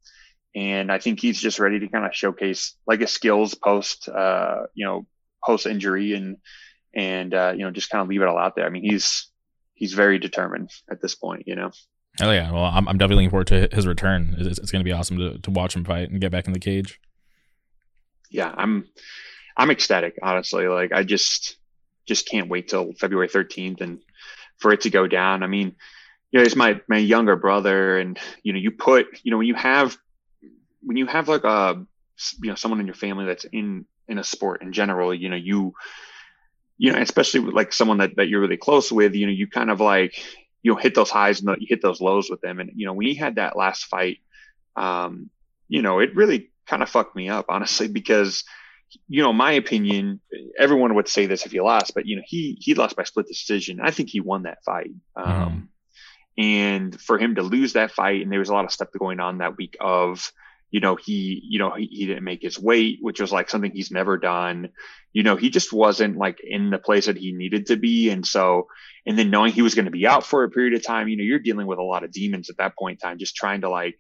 and I think he's just ready to kind of showcase like his skills post, uh, you know, post injury and and uh, you know just kind of leave it all out there. I mean, he's he's very determined at this point, you know. Hell yeah! Well, I'm I'm definitely looking forward to his return. It's, it's going to be awesome to to watch him fight and get back in the cage. Yeah, I'm I'm ecstatic, honestly. Like I just just can't wait till February 13th and for it to go down. I mean, you know, it's my my younger brother, and you know, you put you know when you have when you have like a you know someone in your family that's in in a sport in general, you know you you know especially with like someone that that you're really close with, you know you kind of like you know hit those highs and you hit those lows with them, and you know we had that last fight, um, you know it really kind of fucked me up honestly because you know, my opinion, everyone would say this if he lost, but you know, he he lost by split decision. I think he won that fight. Um, mm. And for him to lose that fight, and there was a lot of stuff going on that week of, you know, he, you know, he, he didn't make his weight, which was like something he's never done. You know, he just wasn't like in the place that he needed to be. And so, and then knowing he was going to be out for a period of time, you know, you're dealing with a lot of demons at that point in time, just trying to like,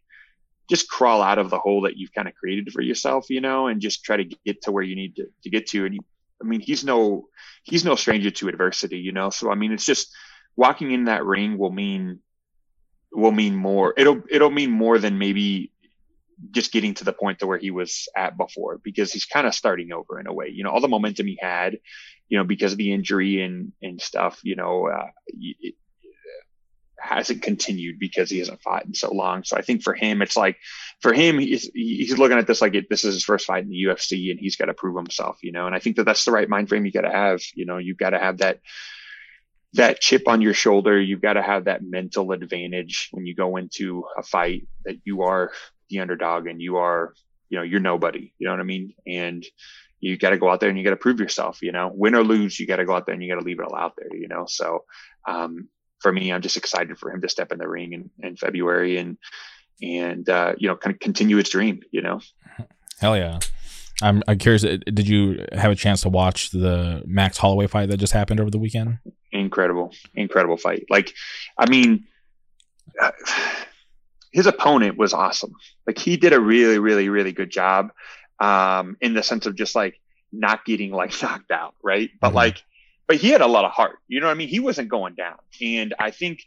just crawl out of the hole that you've kind of created for yourself, you know, and just try to get to where you need to, to get to. And he, I mean, he's no he's no stranger to adversity, you know. So I mean, it's just walking in that ring will mean will mean more. It'll it'll mean more than maybe just getting to the point to where he was at before because he's kind of starting over in a way. You know, all the momentum he had, you know, because of the injury and and stuff, you know, uh, it hasn't continued because he hasn't fought in so long. So I think for him, it's like for him, he's he's looking at this like it, this is his first fight in the UFC and he's got to prove himself, you know. And I think that that's the right mind frame you got to have. You know, you've got to have that that chip on your shoulder. You've got to have that mental advantage when you go into a fight that you are the underdog and you are, you know, you're nobody. You know what I mean? And you got to go out there and you got to prove yourself. You know, win or lose, you got to go out there and you got to leave it all out there. You know, so um, for me, I'm just excited for him to step in the ring in, in February and and uh, you know, kind of continue his dream. You know, hell yeah. I'm, I'm curious. Uh, did you have a chance to watch the Max Holloway fight that just happened over the weekend? Incredible, incredible fight. Like, I mean, uh, his opponent was awesome. Like, he did a really, really, really good job um, in the sense of just like not getting like knocked out, right? But mm-hmm. like, but he had a lot of heart. You know what I mean? He wasn't going down, and I think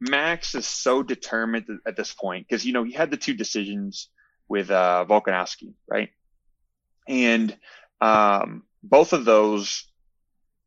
Max is so determined at this point because you know he had the two decisions with uh, Volkanovski, right? And um, both of those,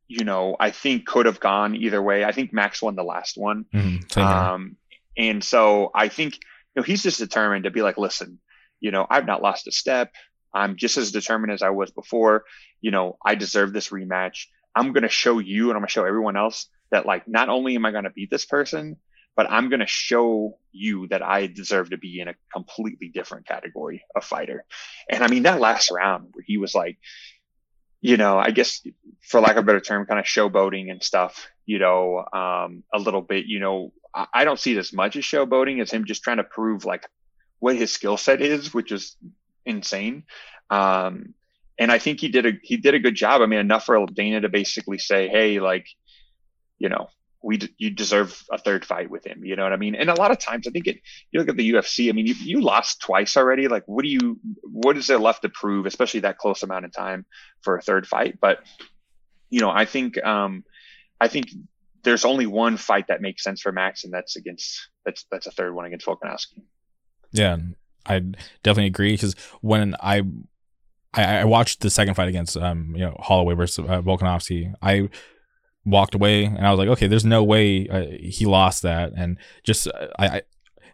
you know, I think could have gone either way. I think Max won the last one. Mm-hmm. Um, and so I think, you know, he's just determined to be like, listen, you know, I've not lost a step. I'm just as determined as I was before. You know, I deserve this rematch. I'm going to show you and I'm going to show everyone else that like, not only am I going to beat this person, but I'm going to show you that I deserve to be in a completely different category of fighter. And I mean, that last round where he was like, you know, I guess for lack of a better term, kind of showboating and stuff, you know, um, a little bit, you know, I, I don't see it as much as showboating as him just trying to prove like what his skill set is, which is insane. Um, and I think he did a, he did a good job. I mean, enough for Dana to basically say, Hey, like, you know, we you deserve a third fight with him. You know what I mean? And a lot of times, I think it. You look at the UFC. I mean, you you lost twice already. Like, what do you? What is there left to prove? Especially that close amount of time for a third fight. But you know, I think um, I think there's only one fight that makes sense for Max, and that's against that's that's a third one against Volkanovski. Yeah, I definitely agree because when I I, watched the second fight against um you know Holloway versus uh, Volkanovski. I walked away and I was like, okay, there's no way uh, he lost that. And just, I, I,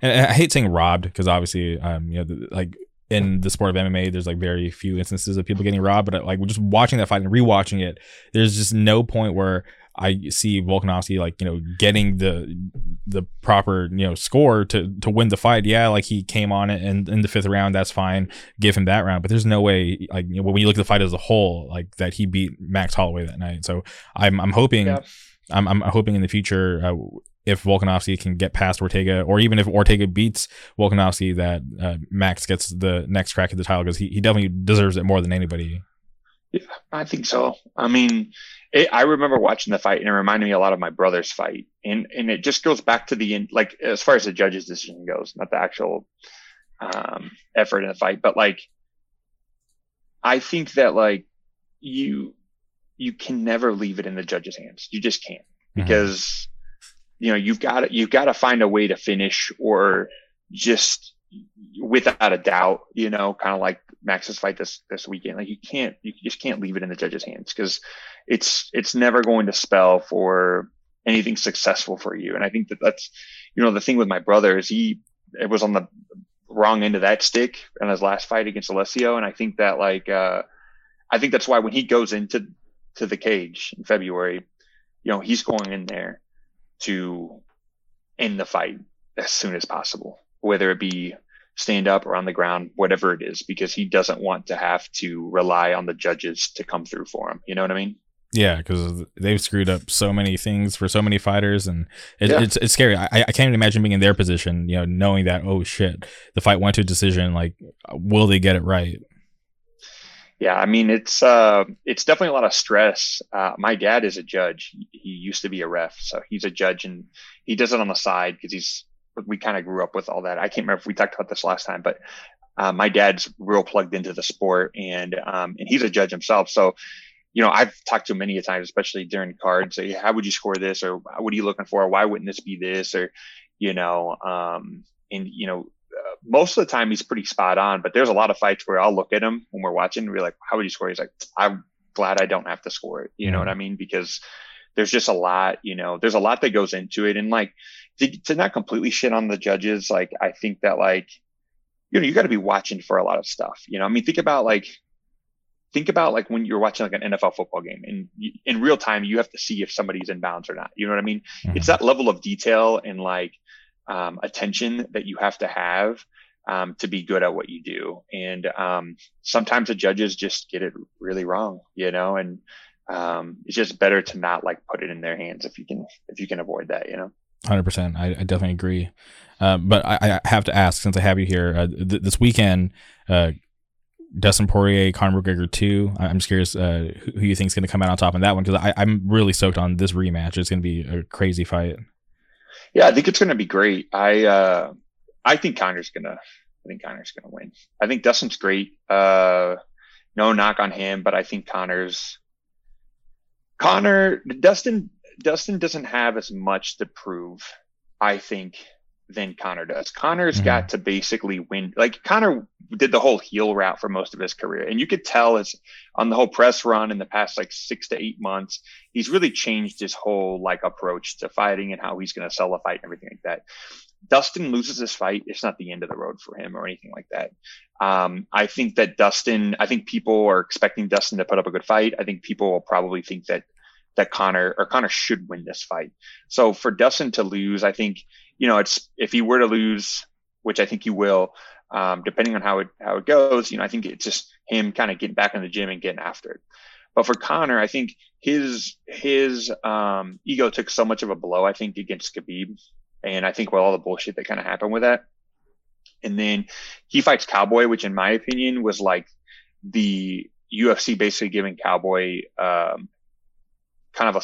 and I hate saying robbed because obviously, um, you know, like in the sport of MMA, there's like very few instances of people getting robbed, but like just watching that fight and rewatching it, there's just no point where I see Volkanovski like you know getting the the proper you know score to to win the fight. Yeah, like he came on it and in the fifth round, that's fine. Give him that round, but there's no way like you know, when you look at the fight as a whole, like that he beat Max Holloway that night. So I'm I'm hoping yeah. I'm I'm hoping in the future. Uh, if Volkanovski can get past Ortega, or even if Ortega beats Volkanovski, that uh, Max gets the next crack at the title because he, he definitely deserves it more than anybody. Yeah, I think so. I mean, it, I remember watching the fight and it reminded me a lot of my brother's fight. And, and it just goes back to the, like, as far as the judge's decision goes, not the actual, um, effort in the fight, but like, I think that like you, you can never leave it in the judge's hands. You just can't mm-hmm. because, mm-hmm. you know, you've got to, you've got to find a way to finish or just without a doubt, you know, kind of like Max's fight this this weekend. Like you can't, you just can't leave it in the judge's hands because it's it's never going to spell for anything successful for you. And I think that that's, you know, the thing with my brother is he it was on the wrong end of that stick in his last fight against Alessio, and I think that like, uh, I think that's why when he goes into to the cage in February, you know, he's going in there to end the fight as soon as possible, whether it be stand up or on the ground, whatever it is, because he doesn't want to have to rely on the judges to come through for him. You know what I mean? Yeah, because they've screwed up so many things for so many fighters, and it, yeah. it's it's scary. I, I can't even imagine being in their position, you know, knowing that oh shit, the fight went to a decision. Like, will they get it right? Yeah, I mean it's uh it's definitely a lot of stress. Uh, my dad is a judge. He used to be a ref, so he's a judge, and he does it on the side because he's we kind of grew up with all that. I can't remember if we talked about this last time, but uh, my dad's real plugged into the sport and um, and he's a judge himself. So, you know, I've talked to him many a times, especially during cards, say, how would you score this? Or what are you looking for? Why wouldn't this be this? Or, you know, um, and, you know, uh, most of the time he's pretty spot on, but there's a lot of fights where I'll look at him when we're watching and be like, how would you score? He's like, I'm glad I don't have to score it. You know what I mean? Because there's just a lot, you know, there's a lot that goes into it. And like to, to not completely shit on the judges, like I think that like, you know, you got to be watching for a lot of stuff. You know, I mean, think about like, think about like when you're watching like an NFL football game and you, in real time, you have to see if somebody's in bounds or not. You know what I mean? Mm-hmm. It's that level of detail and like um, attention that you have to have um, to be good at what you do. And um, sometimes the judges just get it really wrong, you know, and um, it's just better to not like put it in their hands if you can if you can avoid that you know 100% i, I definitely agree uh, but I, I, have to ask since i have you here uh, th- this weekend uh, Dustin Poirier, Conor McGregor two. I'm just curious uh, who you think is going to come out on top in that one because I'm really stoked on this rematch. It's going to be a crazy fight. Yeah, I think it's going to be great. I uh, I think Conor's going to I think Conor's going to win. I think Dustin's great. Uh, no knock on him, but I think Conor's Conor Dustin Dustin doesn't have as much to prove, I think, than Conor does. Conor's mm-hmm. got to basically win. Like Conor did the whole heel route for most of his career, and you could tell as on the whole press run in the past like six to eight months, he's really changed his whole like approach to fighting and how he's going to sell a fight and everything like that. Dustin loses this fight, it's not the end of the road for him or anything like that. Um, I think that Dustin, I think people are expecting Dustin to put up a good fight. I think people will probably think that that Conor or Conor should win this fight. So for Dustin to lose, I think you know it's if he were to lose, which I think he will, um, depending on how it how it goes. You know, I think it's just him kind of getting back in the gym and getting after it. But for Conor, I think his his um, ego took so much of a blow. I think against Khabib and I think with all the bullshit that kind of happened with that. And then he fights Cowboy, which in my opinion was like the UFC basically giving Cowboy um, kind of a,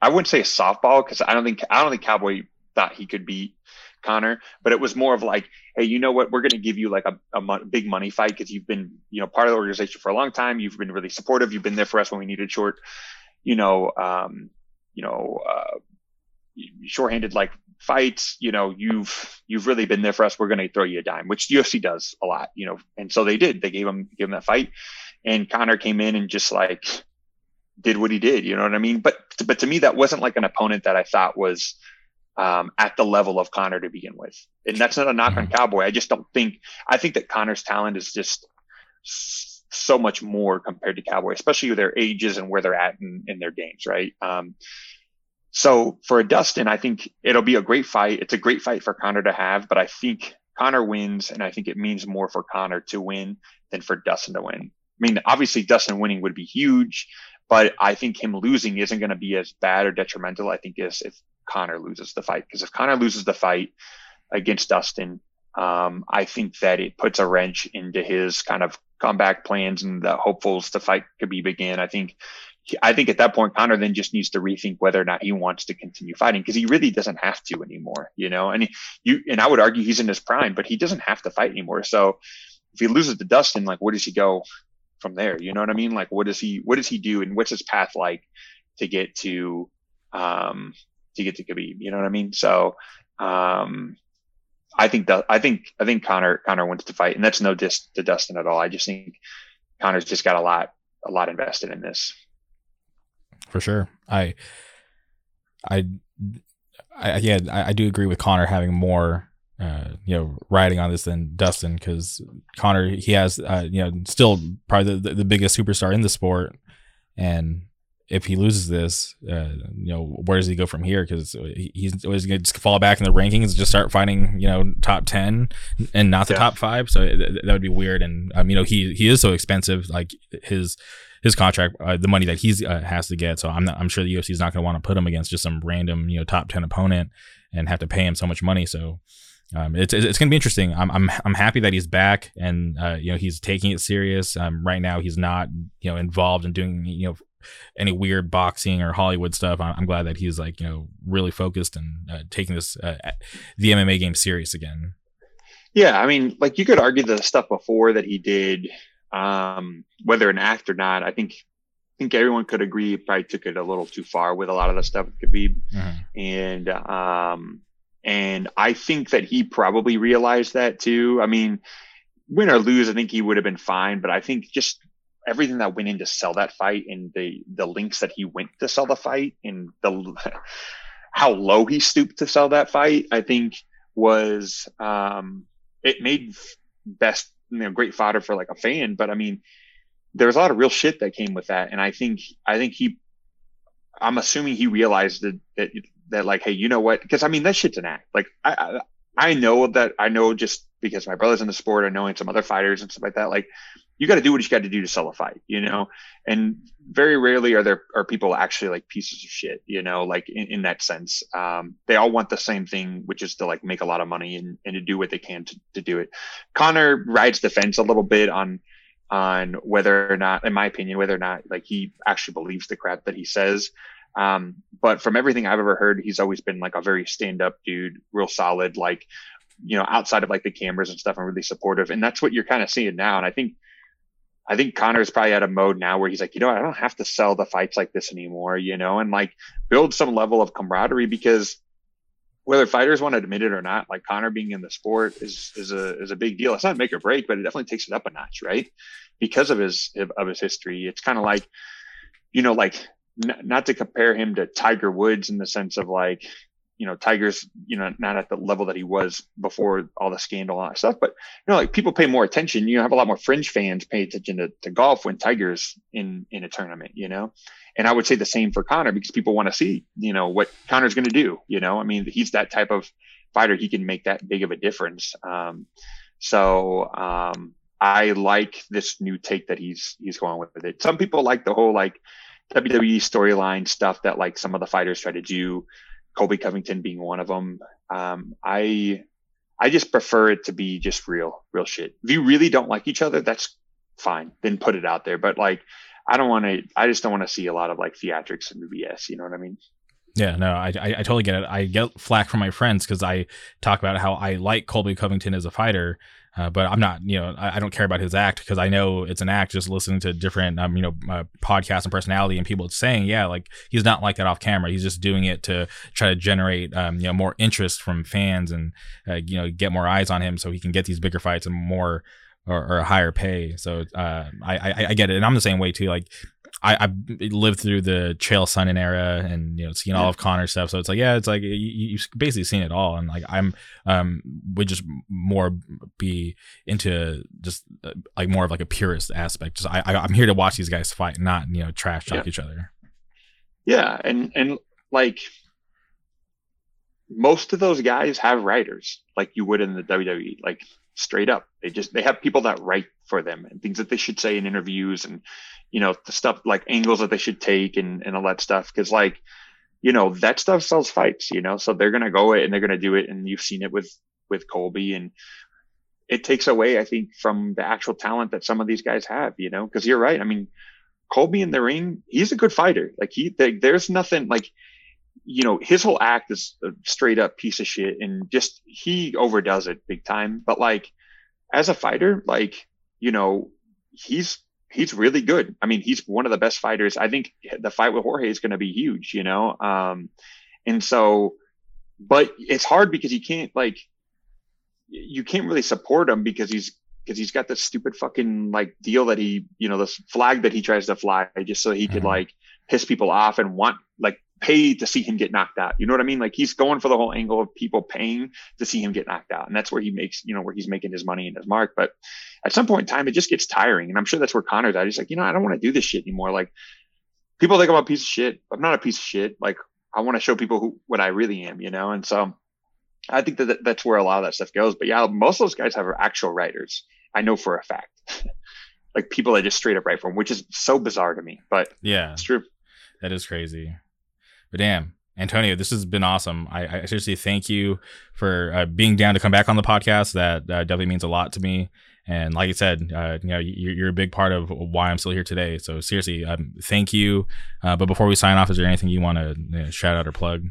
I wouldn't say a softball because I don't think I don't think Cowboy thought he could beat Conor, but it was more of like, hey, you know what? We're going to give you like a, a mo- big money fight because you've been, you know, part of the organization for a long time. You've been really supportive. You've been there for us when we needed short, you know, um, you know, uh, shorthanded like fights, you know, you've you've really been there for us. We're going to throw you a dime, which UFC does a lot, you know, and so they did. They gave him gave him that fight, and Conor came in and just like did what he did. You know what I mean? But but to me, that wasn't like an opponent that I thought was um, at the level of Conor to begin with. And that's not a knock on mm-hmm. Cowboy. I just don't think I think that Conor's talent is just so much more compared to Cowboy, especially with their ages and where they're at in, in their games, right? Um, so for Dustin, I think it'll be a great fight. It's a great fight for Conor to have, but I think Conor wins, and I think it means more for Conor to win than for Dustin to win. I mean, obviously Dustin winning would be huge, but I think him losing isn't going to be as bad or detrimental. I think as if Conor loses the fight, because if Conor loses the fight against Dustin, um, I think that it puts a wrench into his kind of comeback plans and the hopefuls to fight Khabib again. I think I think at that point, Conor then just needs to rethink whether or not he wants to continue fighting because he really doesn't have to anymore, you know. And he, you and I would argue he's in his prime, but he doesn't have to fight anymore. So if he loses to Dustin, like where does he go from there? You know what I mean? Like what does he what does he do and what's his path like to get to um to get to Khabib? You know what I mean? So um I think that I think I think Conor Conor wants to fight, and that's no diss to Dustin at all. I just think Conor's just got a lot a lot invested in this for sure. I, I, I yeah, I, I do agree with Conor having more, uh, you know, riding on this than Dustin because Conor he has, uh, you know, still probably the, the biggest superstar in the sport, and if he loses this, uh, you know, where does he go from here? Because he's always going to fall back in the rankings just start fighting, you know, top ten and not the yeah. top five. So that would be weird. And um, you know, he he is so expensive. Like his his contract, uh, the money that he's uh, has to get. So I'm not, I'm sure the UFC is not going to want to put him against just some random, you know, top 10 opponent and have to pay him so much money. So um, it's, it's going to be interesting. I'm, I'm, I'm happy that he's back and, uh, you know, he's taking it serious. Um, right now he's not, you know, involved in doing, you know, any weird boxing or Hollywood stuff. I'm, glad that he's like, you know, really focused and uh, taking this, uh, the MMA game serious again. Yeah. I mean, like you could argue the stuff before that he did um, whether an act or not, I think I think everyone could agree probably took it a little too far with a lot of the stuff with Khabib. Mm-hmm. And um and I think that he probably realized that too. I mean, win or lose, I think he would have been fine, but I think just everything that went in to sell that fight and the the links that he went to sell the fight and the how low he stooped to sell that fight, I think was um it made best you know great fodder for like a fan, but I mean there's a lot of real shit that came with that, and I think I think he I'm assuming he realized that that, that like hey you know what because I mean that shit's an act like I, I I know that I know just because my brother's in the sport, and some other fighters and stuff like that. Like you got to do what you got to do to sell a fight, you know. And very rarely are there are people actually like pieces of shit, you know, like in, in that sense. Um, they all want the same thing, which is to like make a lot of money and, and to do what they can to, to do it. Conor rides the fence a little bit on on whether or not, in my opinion, whether or not like he actually believes the crap that he says. Um, but from everything I've ever heard, he's always been like a very stand up dude, real solid, like, you know, outside of like the cameras and stuff and really supportive. And that's what you're kind of seeing now. And I think I think Conor's probably at a mode now where he's like, you know, I don't have to sell the fights like this anymore, you know, and like build some level of camaraderie because whether fighters want to admit it or not, like Conor being in the sport is is a is a big deal. It's not make or break, but it definitely takes it up a notch, right? Because of his of his history. It's kind of like, you know, like n- not to compare him to Tiger Woods in the sense of like, you know, Tiger's, you know, not at the level that he was before all the scandal and stuff. But you know, like people pay more attention. You have a lot more fringe fans pay attention to, to golf when Tiger's in in a tournament, you know. And I would say the same for Conor because people want to see, you know, what Conor's going to do. You know, I mean, he's that type of fighter. He can make that big of a difference. Um, so um, I like this new take that he's he's going with it. Some people like the whole like WWE storyline stuff that like some of the fighters try to do Colby Covington being one of them. Um, I I just prefer it to be just real, real shit. If you really don't like each other, that's fine. Then put it out there. But like, I don't want to. I just don't want to see a lot of like theatrics and BS. You know what I mean? Yeah, no, I, I, I totally get it. I get flack from my friends because I talk about how I like Colby Covington as a fighter, uh, but I'm not, you know, I, I don't care about his act because I know it's an act. Just listening to different, um, you know, uh, podcasts and personality and people saying, yeah, like he's not like that off camera. He's just doing it to try to generate, um, you know, more interest from fans and, uh, you know, get more eyes on him so he can get these bigger fights and more or, or higher pay. So uh, I, I I get it, and I'm the same way too. Like I, I've lived through the Chael Sonnen era and you know seen all of Conor's stuff, so it's like yeah, it's like you, you've basically seen it all, and like I'm um would just more be into just uh, like more of like a purist aspect. Just I, I am here to watch these guys fight, not you know trash talk yeah. each other. Yeah, and and like most of those guys have writers like you would in the WWE. Like straight up. They just they have people that write for them and things that they should say in interviews and you know the stuff like angles that they should take and and all that stuff. Because like you know that stuff sells fights you know? So they're gonna go it and they're gonna do it. And you've seen it with with Colby. And it takes away I think from the actual talent that some of these guys have you know? Because you're right. I mean Colby in the ring he's a good fighter. Like he they, there's nothing like you know, his whole act is a straight up piece of shit and just he overdoes it big time. But like as a fighter, like, you know, he's he's really good. I mean, he's one of the best fighters. I think the fight with Jorge is going to be huge, you know? Um, and so, but it's hard because you can't like, you can't really support him because he's, because he's got this stupid fucking like deal that he, you know, this flag that he tries to fly just so he mm-hmm. could like piss people off and want like pay to see him get knocked out. You know what I mean? Like he's going for the whole angle of people paying to see him get knocked out. And that's where he makes, you know, where he's making his money and his mark. But at some point in time, it just gets tiring. And I'm sure that's where Conor's at. He's like, you know, I don't want to do this shit anymore. Like people think I'm a piece of shit. I'm not a piece of shit. Like I want to show people who, what I really am, you know? And so I think that that's where a lot of that stuff goes. But yeah, most of those guys have actual writers. I know for a fact. like people that just straight up write for them, which is so bizarre to me. But yeah, it's true. That is crazy. But damn, Antonio, this has been awesome. I, I seriously thank you for uh, being down to come back on the podcast. That uh, definitely means a lot to me. And like I said, uh, you know, you're, you're, a big part of why I'm still here today. So seriously, um, thank you. Uh, but before we sign off, is there anything you want to you know, shout out or plug?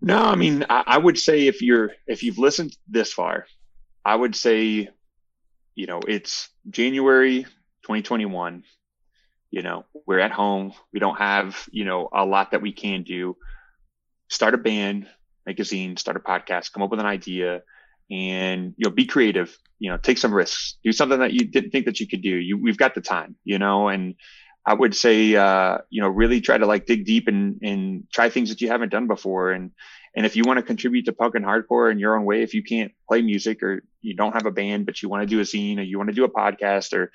No, I mean, I, I would say if you're if you've listened this far, I would say, you know, it's January 2021 you know, we're at home. We don't have, you know, a lot that we can do. Start a band, make a zine, start a podcast, come up with an idea and, you know, be creative, you know, take some risks, do something that you didn't think that you could do. You, we've got the time, you know, and I would say, uh, you know, really try to like dig deep and, and try things that you haven't done before. And, and if you want to contribute to punk and hardcore in your own way, if you can't play music or you don't have a band, but you want to do a zine or you want to do a podcast or,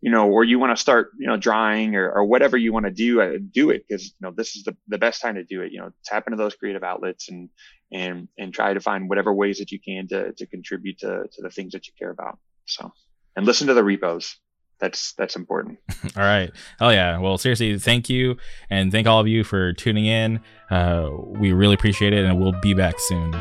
you know, or you want to start, you know, drawing or, or whatever you want to do, uh, do it because, you know, this is the, the best time to do it. You know, tap into those creative outlets and, and, and try to find whatever ways that you can to, to contribute to, to the things that you care about. So, and listen to the repos. That's, that's important. all right. Oh yeah. Well, seriously, thank you. And thank all of you for tuning in. Uh, we really appreciate it and we'll be back soon.